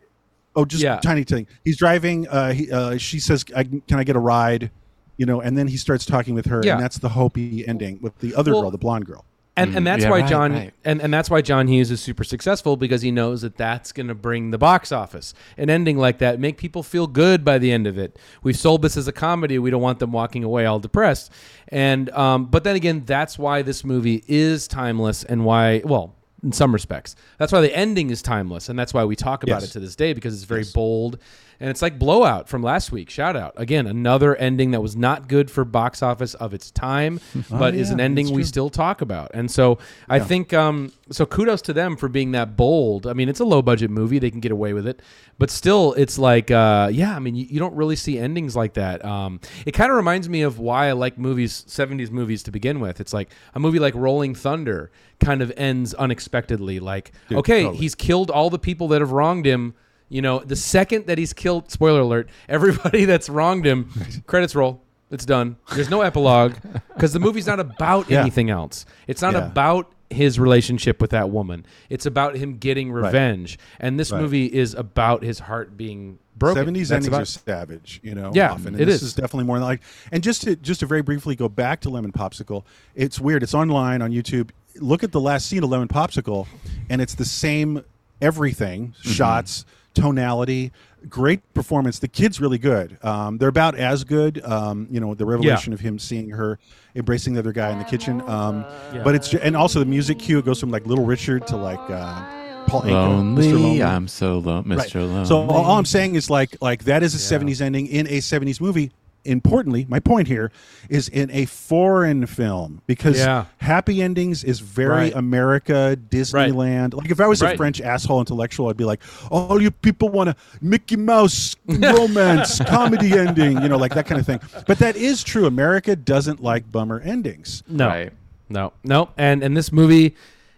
Oh, just
Yeah.
tiny thing. He's driving. Uh, he, uh, she says, I, "Can I get a ride?" You know, and then he starts talking with her,
Yeah.
and that's the Hopi ending with the other
Well,
girl, the blonde girl.
And and that's
yeah,
why
right,
John
right.
and and that's why John Hughes is super successful because he knows that that's going to bring the box office. An ending like that make people feel good by the end of it. We've sold this as a comedy. We don't want them walking away all depressed. And um, but then again, that's why this movie is timeless and why well. In some respects, that's why the ending is timeless, and that's why we talk about
Yes.
it to this day because it's very bold, and it's like Blowout from last week. Shout out again, another ending that was not good for box office of its time, [LAUGHS] but is
yeah,
an ending we still talk about. And so I think um so kudos to them for being that bold. I mean, it's a low budget movie, they can get away with it. But still it's like uh yeah, I mean you, you don't really see endings like that. Um it kind of reminds me of why I like movies 70s movies to begin with. It's like a movie like Rolling Thunder kind of ends unexpectedly like
Dude,
okay,
totally.
he's killed all the people that have wronged him. You know, the second that he's killed, spoiler alert, everybody [LAUGHS] that's wronged him, credits roll. It's done. There's no epilogue because the movie's not about
Yeah.
anything else. It's not
Yeah.
about his relationship with that woman. It's about him getting
Right.
revenge. And this
Right.
movie is about his heart being broken.
Seventies
That's
endings
about-
are savage, you know.
Yeah,
often. And
it
this
is.
is definitely more like. And just to just to very briefly go back to Lemon Popsicle, it's weird. It's online on YouTube. Look at the last scene of Lemon Popsicle, and it's the same everything:
Mm-hmm.
shots, tonality, great performance. The kid's really good. Um, they're about as good. Um, you know, the revelation of him seeing her embracing the other guy in the kitchen. Um, But it's and also the music cue it goes from like Little Richard to like. Uh, Paul Anka,
Lonely,
Mr. Lonely.
I'm so low, Mr.
Right.
Lonely.
So all, all I'm saying is like like that is a 70s ending in a 70s movie. Importantly, my point here is in a foreign film because
Yeah.
happy endings is very
Right.
America, Disneyland. Like if I was a French asshole intellectual, I'd be like, all you people want a Mickey Mouse [LAUGHS] romance comedy ending, you know, like that kind of thing. But that is true. America doesn't like bummer endings.
No.
Right.
No. No. And and this movie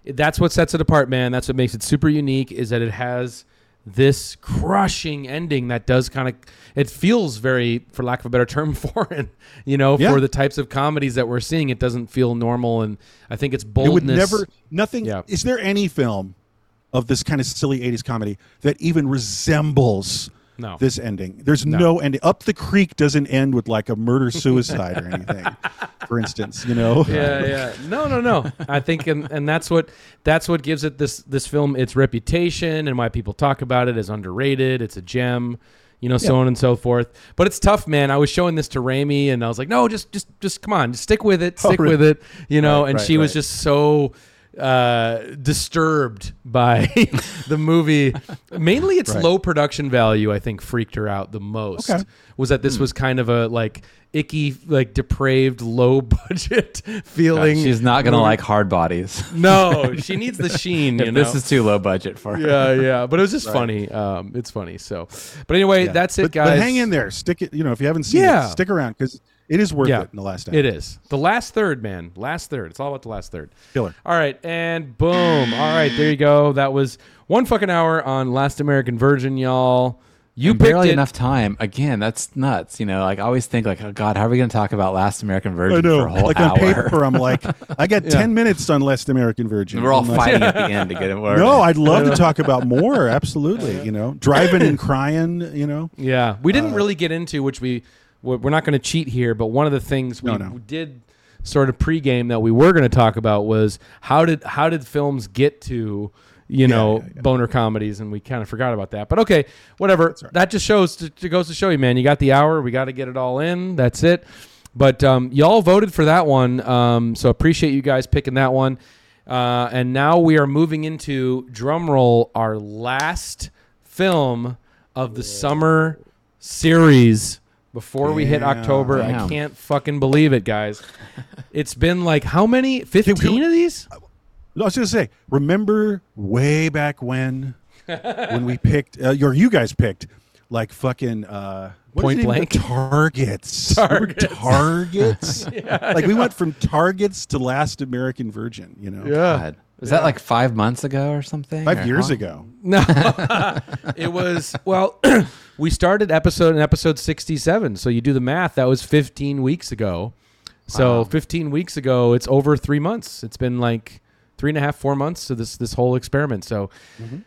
that's what sets it apart, man. That's what makes it super unique is that it has this crushing ending that does kind of it feels very for lack of a better term [LAUGHS] foreign you know
Yeah.
for the types of comedies that we're seeing it doesn't feel normal and i think it's boldness It
would never nothing
Yeah.
is there any film of this kind of silly 80s comedy that even resembles
No.
this ending there's no, ending up the creek doesn't end with like a murder suicide or anything [LAUGHS] for instance you know
yeah, yeah. No, no, no. I think, and, and that's what that's what gives it this this film its reputation and why people talk about it as underrated. It's a gem, you know, so on and so forth. But it's tough, man. I was showing this to Raimi, and I was like, no, just just just come on, just stick with it,
Oh,
stick
really?
with it, you know.
Right,
and
right,
she was just so uh disturbed by [LAUGHS] the movie mainly its
Right.
low production value i think freaked her out the most
Okay.
was that this was kind of a like icky like depraved low [LAUGHS] budget feeling
she's not gonna
movie.
like hard bodies.
no [LAUGHS] she needs the sheen
If
know
this is too low budget for her.
yeah yeah but it was just funny um it's funny so but anyway
Yeah.
that's it
but,
guys
but hang in there stick it you know if you haven't seen
Yeah.
it stick around because it is worth
Yeah.
it in the last hour
It is. The last third, man. Last third. It's all about the last third.
Killer.
All right. And boom. All right. There you go. That was one fucking hour on Last American Virgin, y'all. You
And
picked
barely
it.
enough time. Again, that's nuts. You know, like I always think, like, oh God, how are we going to talk about Last American Virgin I
know.
for a whole
Like
hour?
on paper, I'm like, [LAUGHS] I got 10 minutes on Last American Virgin.
We're all
I'm like-
fighting at the end to get it working.
No, I'd love to talk about more. Absolutely. You know, driving and crying, you know.
Yeah, we didn't
Uh,
really get into which we we're we're not going to cheat here, but one of the things we
No, no.
did sort of pregame that we were going to talk about was how did how did films get to you know boner comedies, and we kind of forgot about that. But okay, whatever. That just shows to, to goes to show you, man. You got the hour. We got to get it all in. That's it. But um, y'all voted for that one, um, so appreciate you guys picking that one. Uh, and now we are moving into drum roll our last film of the summer series before we hit
Damn.
October. I
Damn.
can't fucking believe it, guys. [LAUGHS] It's been like how many? Fifteen of these?
No, I was going to say, remember way back when, [LAUGHS] when we picked, uh, or you guys picked, like fucking uh, what is
Point
it even?
blank?
targets. [LAUGHS]
Targets.
Targets. like we went from targets to Last American Virgin. You know.
Yeah.
God. Was that like five months ago or something?
Five
Or-
years
huh?
ago.
No, [LAUGHS] it was well. [CLEARS THROAT] we started episode in episode sixty-seven. So you do the math. That was fifteen weeks ago. So
Wow.
fifteen weeks ago, it's over three months. It's been like three and a half, four months to this this whole experiment. So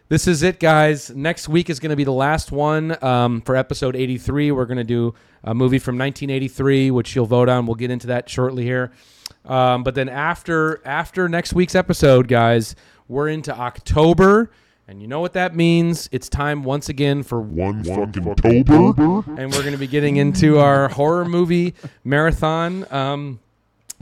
this is it, guys. Next week is going to be the last one um, for episode eighty-three. We're going to do a movie from nineteen eighty-three, which you'll vote on. We'll get into that shortly here. Um, but then after after next week's episode, guys, we're into October. And you know what that means? It's time once again for
One fucking Tober.
and we're going to be getting into our horror movie marathon, um,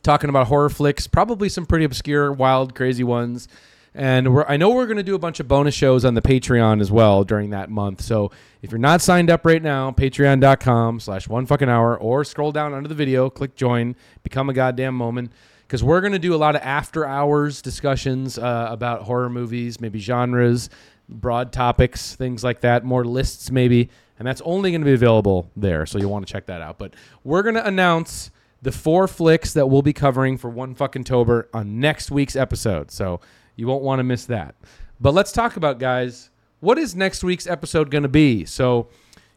talking about horror flicks, probably some pretty obscure, wild, crazy ones. And we're, I know we're going to do a bunch of bonus shows on the Patreon as well during that month. So if you're not signed up right now, patreon.com slash one fucking hour, or scroll down under the video, click join, become a goddamn moment. Because we're going to do a lot of after hours discussions uh, about horror movies, maybe genres, broad topics, things like that, more lists maybe. And that's only going to be available there. So you'll want to check that out. But we're going to announce the four flicks that we'll be covering for one fucking Tober on next week's episode. So you won't want to miss that. But let's talk about, guys, what is next week's episode going to be? So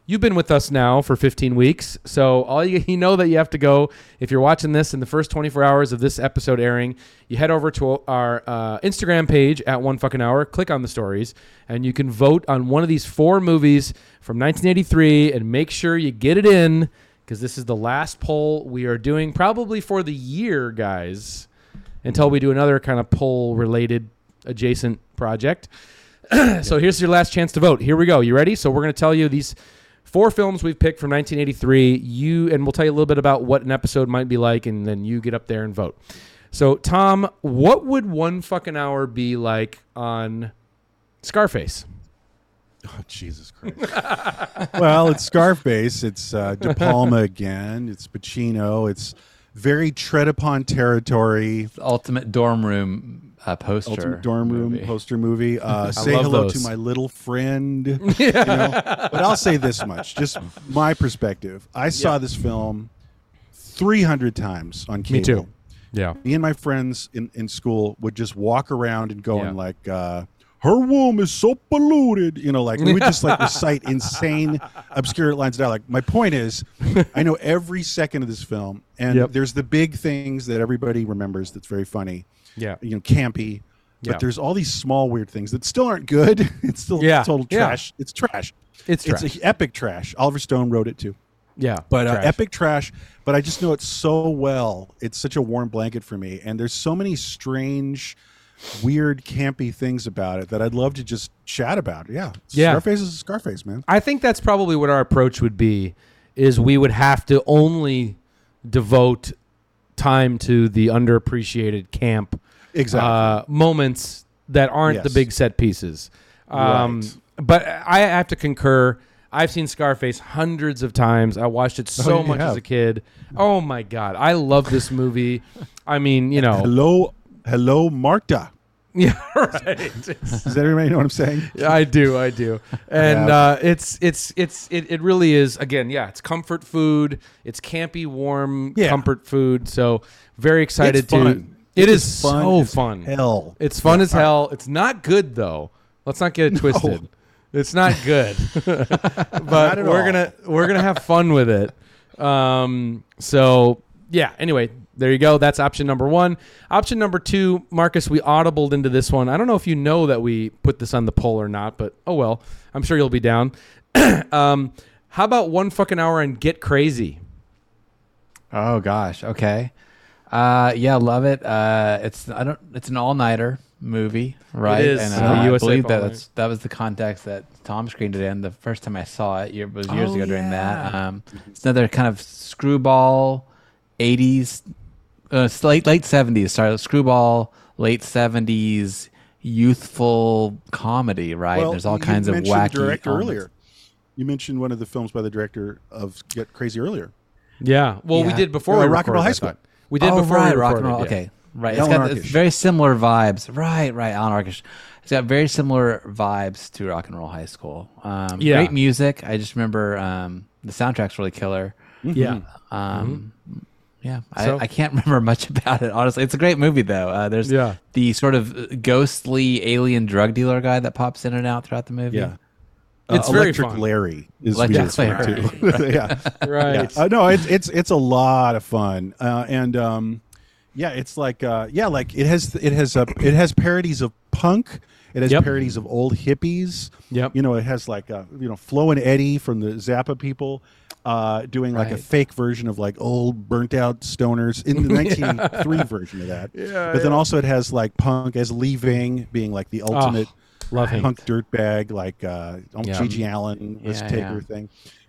you've been with us now for 15 weeks. So all you, [LAUGHS] you know that you have to go, if you're watching this in the first 24 hours of this episode airing, you head over to our uh, Instagram page at one fucking hour, click on the stories, and you can vote on one of these four movies from 1983 and make sure you get it in because this is the last poll we are doing probably for the year, guys, until we do another kind of poll related adjacent project. [CLEARS THROAT] so here's your last chance to vote. Here we go. You ready? So we're going to tell you these four films we've picked from 1983. You and we'll tell you a little bit about what an episode might be like, and then you get up there and vote. So Tom, what would one fucking hour be like on Scarface?
Oh, Jesus Christ. [LAUGHS] well, it's Scarface. It's uh, De Palma again. It's Pacino. It's very tread upon territory.
Ultimate dorm room uh, poster.
Ultimate dorm room
movie.
poster movie. Uh, [LAUGHS] say hello
those.
to my little friend. [LAUGHS] you know? But I'll say this much, just my perspective. I saw this film 300 times on cable.
Me too. Yeah.
Me and my friends in, in school would just walk around and going
Yeah.
like, uh, her womb is so polluted. You know, like we would just like [LAUGHS] recite insane, obscure lines of dialogue. My point is, I know every second of this film, and
Yep.
there's the big things that everybody remembers that's very funny.
Yeah.
You know, campy. But
Yeah.
there's all these small weird things that still aren't good. [LAUGHS] It's still
Yeah.
total
Yeah.
trash. It's trash.
It's
It's
trash.
a epic trash. Oliver Stone wrote it too.
Yeah.
But uh, epic trash. But I just know it so well. It's such a warm blanket for me. And there's so many strange, weird, campy things about it that I'd love to just chat about. Yeah.
Yeah.
Scarface is a Scarface, man.
I think that's probably what our approach would be is we would have to only devote time to the underappreciated camp
Exactly.
uh, moments that aren't the big set pieces. Um,
Right.
But I have to concur. I've seen Scarface hundreds of times. I watched it so
Oh,
much as a kid. Oh my god, I love this movie. I mean, you [LAUGHS] know,
Hello, hello, Marta. [LAUGHS]
yeah, right.
Does everybody know what I'm saying?
I do, I do, [LAUGHS] and
Yeah.
uh, it's it's it's it, it really is. Again, yeah, it's comfort food. It's campy, warm
Yeah.
comfort food. So very excited
It's
to.
fun.
It
It
is
fun
so fun.
hell.
It's fun
Yeah.
as hell. It's not good though. Let's not get it [LAUGHS] twisted. It's not good, but
Not
we're
all.
gonna we're gonna have fun with it. Um, so yeah. Anyway, there you go. That's option number one. Option number two, Marcus. We audibled into this one. I don't know if you know that we put this on the poll or not, but oh well. I'm sure you'll be down. [CLEARS THROAT] um, how about one fucking hour and get crazy?
Oh gosh. Okay. Uh, yeah, love it. Uh, it's I don't. It's an all nighter movie, right?
is,
And
uh,
I believe that that's, that was the context that Tom screened it in. The first time I saw it year, was years
Oh,
ago during that. Um, it's another kind of screwball, '80s, uh, late late '70s. Sorry, screwball, late '70s youthful comedy. Right?
Well,
There's all kinds of
mentioned
wacky.
the director
elements.
earlier. You mentioned one of the films by the director of Get Crazy earlier.
Yeah. Well, we did before
Uh,
we
Rock and Roll High School.
We did
oh,
before
right,
we
rock and roll.
yeah.
Okay, right. It's got it's very similar vibes. Right, right. Allan Arkush. It's got very similar vibes to Rock and Roll High School. Um,
Yeah.
Great music. I just remember um, the soundtrack's really killer.
Yeah.
Um, Yeah,
So-
I, I can't [LAUGHS] remember much about it. Honestly, it's a great movie though. Uh, there's
Yeah.
the sort of ghostly alien drug dealer guy that pops in and out throughout the movie.
Yeah.
It's
uh,
very
Electric
fun.
Larry is
Electric
who you refer
Larry.
to. [LAUGHS] [LAUGHS] yeah,
Right.
Yeah. Uh, no, it's it's it's a lot of fun, uh, and um, yeah, it's like uh, yeah, like it has it has uh, it has parodies of punk. It has
Yep.
parodies of old hippies.
Yep.
You know, it has like uh, you know Flo and Eddie from the Zappa people. Uh, doing like a fake version of like old burnt out stoners in the [LAUGHS] 1983 version of that.
Yeah,
but then also it has like punk as leaving being like the ultimate
love him.
punk dirtbag like uh
Yeah.
GG Allin risk
Yeah,
taker
yeah.
thing.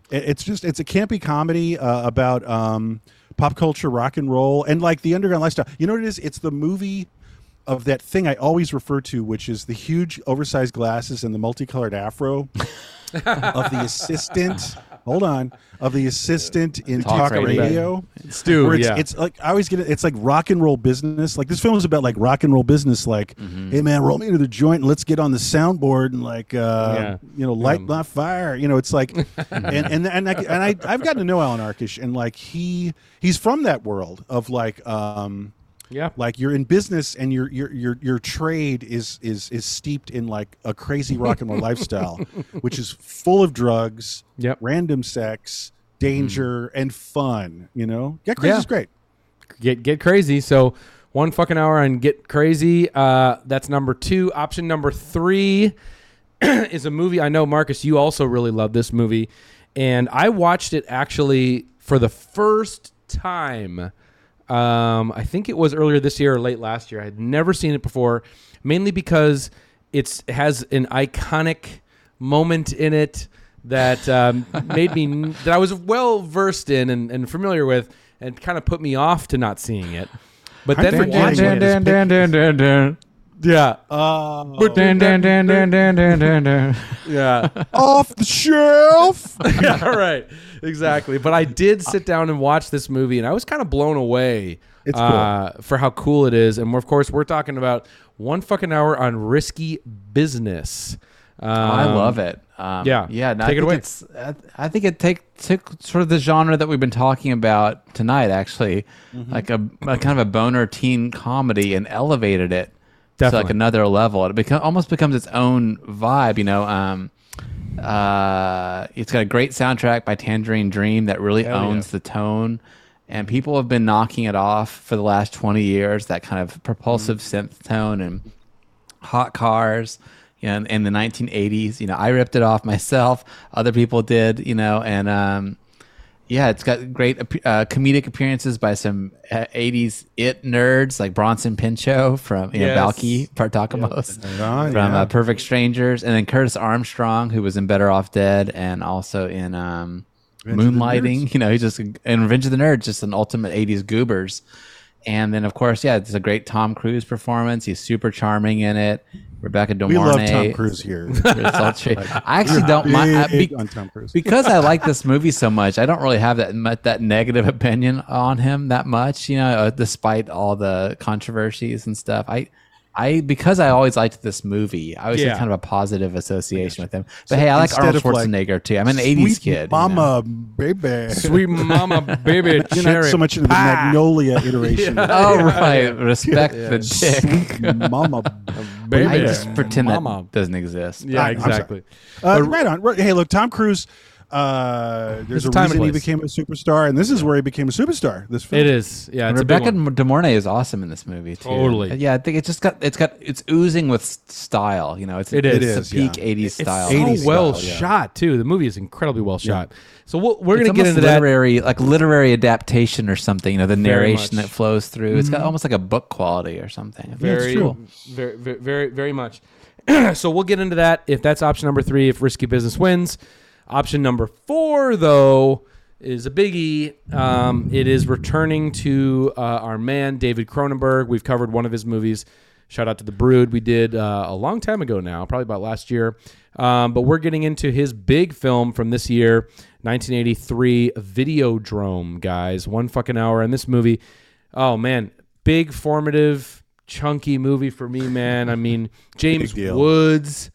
It- it's just it's a campy comedy uh, about um pop culture, rock and roll, and like the underground lifestyle. You know what it is? It's the movie of that thing I always refer to, which is the huge oversized glasses and the multicolored afro [LAUGHS] of the assistant. Hold on, of the assistant in
Talk
talk,
radio.
radio.
Stu,
Where it's,
yeah.
it's like I always get it. It's like rock and roll business. Like this film is about like rock and roll business. Like,
Mm-hmm.
hey man, roll me into the joint and let's get on the soundboard and like, uh,
Yeah.
you know, light
Yeah.
my fire. You know, it's like, [LAUGHS] and and and I, and I I've gotten to know Allan Arkush and like he he's from that world of like, um,
yeah.
like you're in business and your your your your trade is is is steeped in like a crazy rock and roll [LAUGHS] lifestyle, which is full of drugs,
Yep.
random sex, danger, and fun. You know, get crazy
Yeah.
is great.
get get crazy. So one fucking hour and get crazy. Uh, that's number two. Option number three [CLEARS THROAT] is a movie. I know Marcus, you also really love this movie, and I watched it actually for the first time. Um, I think it was earlier this year or late last year. I had never seen it before, mainly because it's it has an iconic moment in it that um, [LAUGHS] made me that I was well versed in and, and familiar with, and kind of put me off to not seeing it. But
I'm
then
forgetting
watching
what
it,
it is.
yeah,
Oh,
yeah.
off the shelf. [LAUGHS]
yeah, right. Exactly. But I did sit down and watch this movie, and I was kind of blown away
It's cool.
uh, for how cool it is. And of course, we're talking about one fucking hour on risky business. Um,
I love it. Um,
yeah.
yeah. no, I
Take it
think
away.
It's, I, I think it take took sort of the genre that we've been talking about tonight, actually,
Mm-hmm.
like a, a kind of a boner teen comedy, and elevated it to like another level. It become, almost becomes its own vibe. You know, um, uh, it's got a great soundtrack by Tangerine Dream that really
Hell yeah.
owns the tone. And people have been knocking it off for the last 20 years, that kind of propulsive
Mm-hmm.
synth tone and hot cars you know, in, in the 1980s. You know, I ripped it off myself. Other people did, you know, and um, yeah, it's got great uh, comedic appearances by some uh, 80s it nerds like Bronson Pinchot from you know
Yes.
Balki
Bartokomous
from
yeah.
uh, Perfect Strangers, and then Curtis Armstrong, who was in Better Off Dead and also in um,
Revenge of the
Moonlighting. You know, he's just in Revenge of the Nerds, just an ultimate 80s goobers. And then, of course, yeah, it's a great Tom Cruise performance. He's super charming in it. Rebecca De
We love. Tom Cruise here. [LAUGHS]
I actually don't mind I- be-
on Tom Cruise.
because I like this [LAUGHS] movie so much. I don't really have that that negative opinion on him that much. You know, uh, despite all the controversies and stuff. I. I because I always liked this movie, I always
Yeah.
had kind of a positive association with him. But hey, I like
instead
Arnold
of, like,
Schwarzenegger too. I'm an '80s
Sweet
kid. you know.
Mama, baby.
Sweet mama, baby,
You're not
cherry
so much into the. Magnolia [LAUGHS] iteration.
Oh right, respect the dick.
Sweet Mama, [LAUGHS]
Baby.
I just pretend
Mama.
that doesn't exist.
Yeah,
I-
exactly.
Uh, right on. Hey, look, Tom Cruise. Uh,
There's
there's
a
a
time and
reason he became a superstar, and this is where he became a superstar. This film.
It is. Yeah, it's
Rebecca
big.
De Mornay is awesome in this movie too.
Totally.
Yeah, I think it's just got it's got it's oozing with style. You know, it's
It
it's
is,
the peak
yeah.
'80s
It's
style.
so
80s
well
style, yeah.
shot too. The movie is incredibly well shot. So we'll, we're
It's
gonna get
almost
into that.
literary, like literary adaptation or something. You know, the
Very
narration
much.
that flows through. It's
Mm-hmm.
got almost like a book quality or something. I think
very,
cool.
very, very, very, very much. [CLEARS THROAT] so we'll get into that if that's option number three. If risky business wins, option number four though is a biggie. Um, it is returning to uh, our man David Cronenberg. We've covered one of his movies. Shout out to the Brood. We did uh, a long time ago now, probably about last year. Um, but we're getting into his big film from this year, 1983, Videodrome. Guys, one fucking hour, and this movie. Oh man, big formative chunky movie for me, man. I mean, James. Woods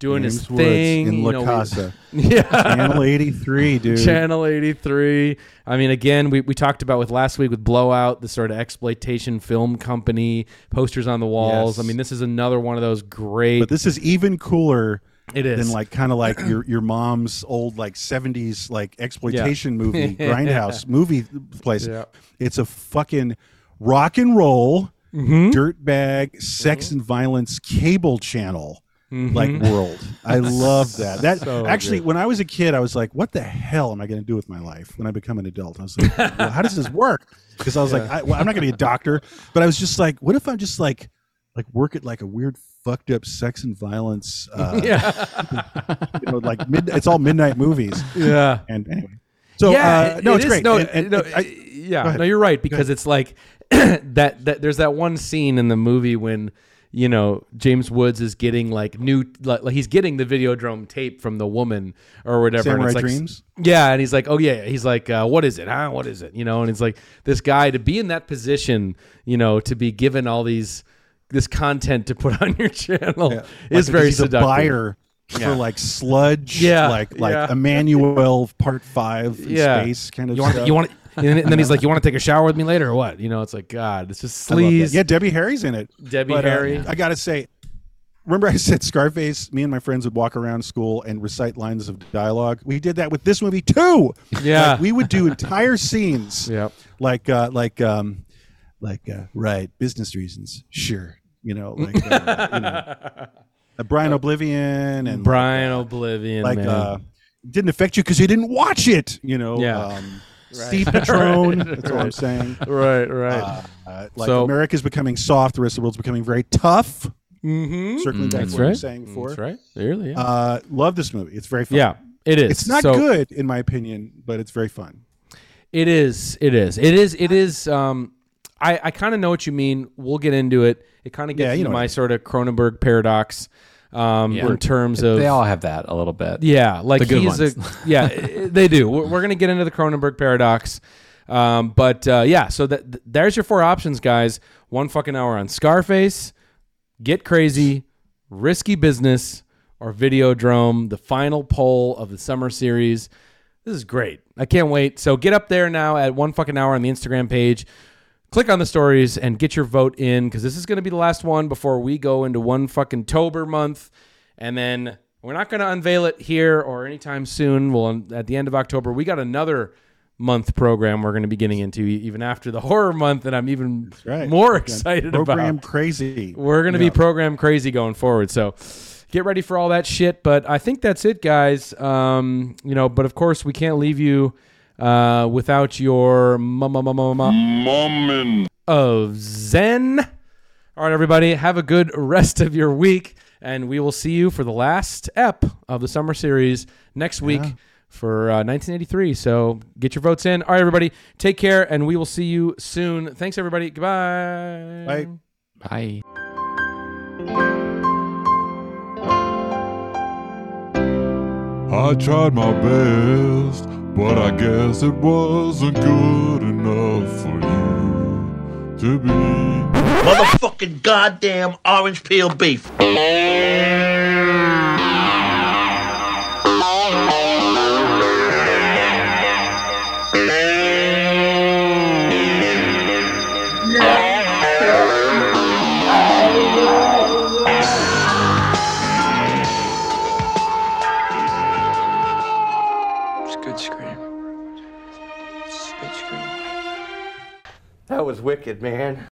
doing
James
his
Woods
thing
in
you
La
know, we- [LAUGHS] yeah,
Channel 83, dude.
Channel 83. I mean, again, we, we talked about with last week with Blowout, the sort of exploitation film company, posters on the walls.
Yes.
I mean, this is another one of those great.
But this is even cooler.
It is.
than like kind of like your your mom's old like seventies like exploitation movie [LAUGHS] grindhouse movie place.
Yeah.
It's a fucking rock and roll
Mhm.
dirtbag sex and violence cable channel like
Mhm.
world. I love that. That
So
actually,
good.
when I was a kid, I was like, "What the hell am I going to do with my life when I become an adult?" I was like, well, "How does this work?" Because I was like, I, well, "I'm not going to be a doctor," but I was just like, "What if I'm just like, like work at like a weird fucked up sex and violence?" Uh, [LAUGHS] you know, like mid, it's all midnight movies.
Yeah.
And anyway, so
yeah,
uh, no,
it
it's
is-
great.
No,
And- and-
no,
I-
yeah, no, you're right because it's like [CLEARS THROAT] that. That there's that one scene in the movie when you know James Woods is getting like new, like, like he's getting the Videodrome tape from the woman or whatever. and
Samurai
it's like,
Dreams?
Yeah, and he's like, oh yeah, he's like, uh, what is it? Huh? What is it? You know, and it's like this guy to be in that position, you know, to be given all these this content to put [LAUGHS] on your channel
Yeah.
is
Like,
very
he's
seductive.
a buyer
Yeah.
for like sludge,
Yeah,
like like
yeah.
Emmanuelle Part Five in
yeah.
space kind of.
You want
stuff.
you want and then, and then he's like, you want to take a shower with me later or what? You know, it's like God, it's just
I
sleaze.
Yeah, Debbie Harry's in it.
Debbie
But, uh,
Harry.
I gotta say, remember I said Scarface? Me and my friends would walk around school and recite lines of dialogue. We did that with this movie too.
Yeah.
Like, we would do entire scenes. [LAUGHS]
Yep.
Like uh, like um, like uh, right business reasons. Sure. You know, like uh, you know, [LAUGHS] uh, Brian Oblivion and
Brian Oblivion,
like
man.
uh, didn't affect you because you didn't watch it. You know.
Yeah.
Um,
Right.
Steve [LAUGHS] Patron.
Right,
That's all I'm saying.
Right, right.
Uh, uh, like
So-
America's becoming soft, the rest of the world's becoming very tough.
Mm-hmm.
Circling back
That's
to what I
right.
saying before.
That's right. Really, yeah.
Uh, love this movie. It's very fun.
Yeah, it is.
It's not
So-
good in my opinion, but it's very fun.
It is. It is. It is. It is. Um, I I kind of know what you mean. We'll get into it. It kind of gets
Yeah, you
into
know what I
my
mean.
sort of Cronenberg paradox. Um,
Yeah.
in terms of
they all have that a little bit.
Yeah, like
The good
he's
ones.
a [LAUGHS] yeah, [LAUGHS] they do. We're, we're gonna get into the Cronenberg paradox, um, but uh, yeah. So that th- there's your four options, guys. One fucking hour on Scarface, Get Crazy, Risky Business, or Videodrome. The final poll of the summer series. This is great. I can't wait. So get up there now at one fucking hour on the Instagram page. Click on the stories and get your vote in because this is going to be the last one before we go into one fucking Tober month. And then we're not going to unveil it here or anytime soon. Well, at the end of October, we got another month program we're going to be getting into even after the [LAUGHS] horror month. And I'm even
right.
more excited
Program
about.
Program crazy.
We're going to
Yeah.
be program crazy going forward. So get ready for all that shit. But I think that's it, guys. Um, you know, but of course, we can't leave you uh, without your mama, mama, mama,
Mummin.
of Zen. All right, everybody, have a good rest of your week, and we will see you for the last ep of the summer series next week
Yeah.
for uh, 1983. So get your votes in. All right, everybody, take care, and we will see you soon. Thanks, everybody. Goodbye.
Bye.
Bye.
I tried my best, but I guess it wasn't good enough for you to be.
Motherfucking goddamn orange peel beef.
Was wicked, man.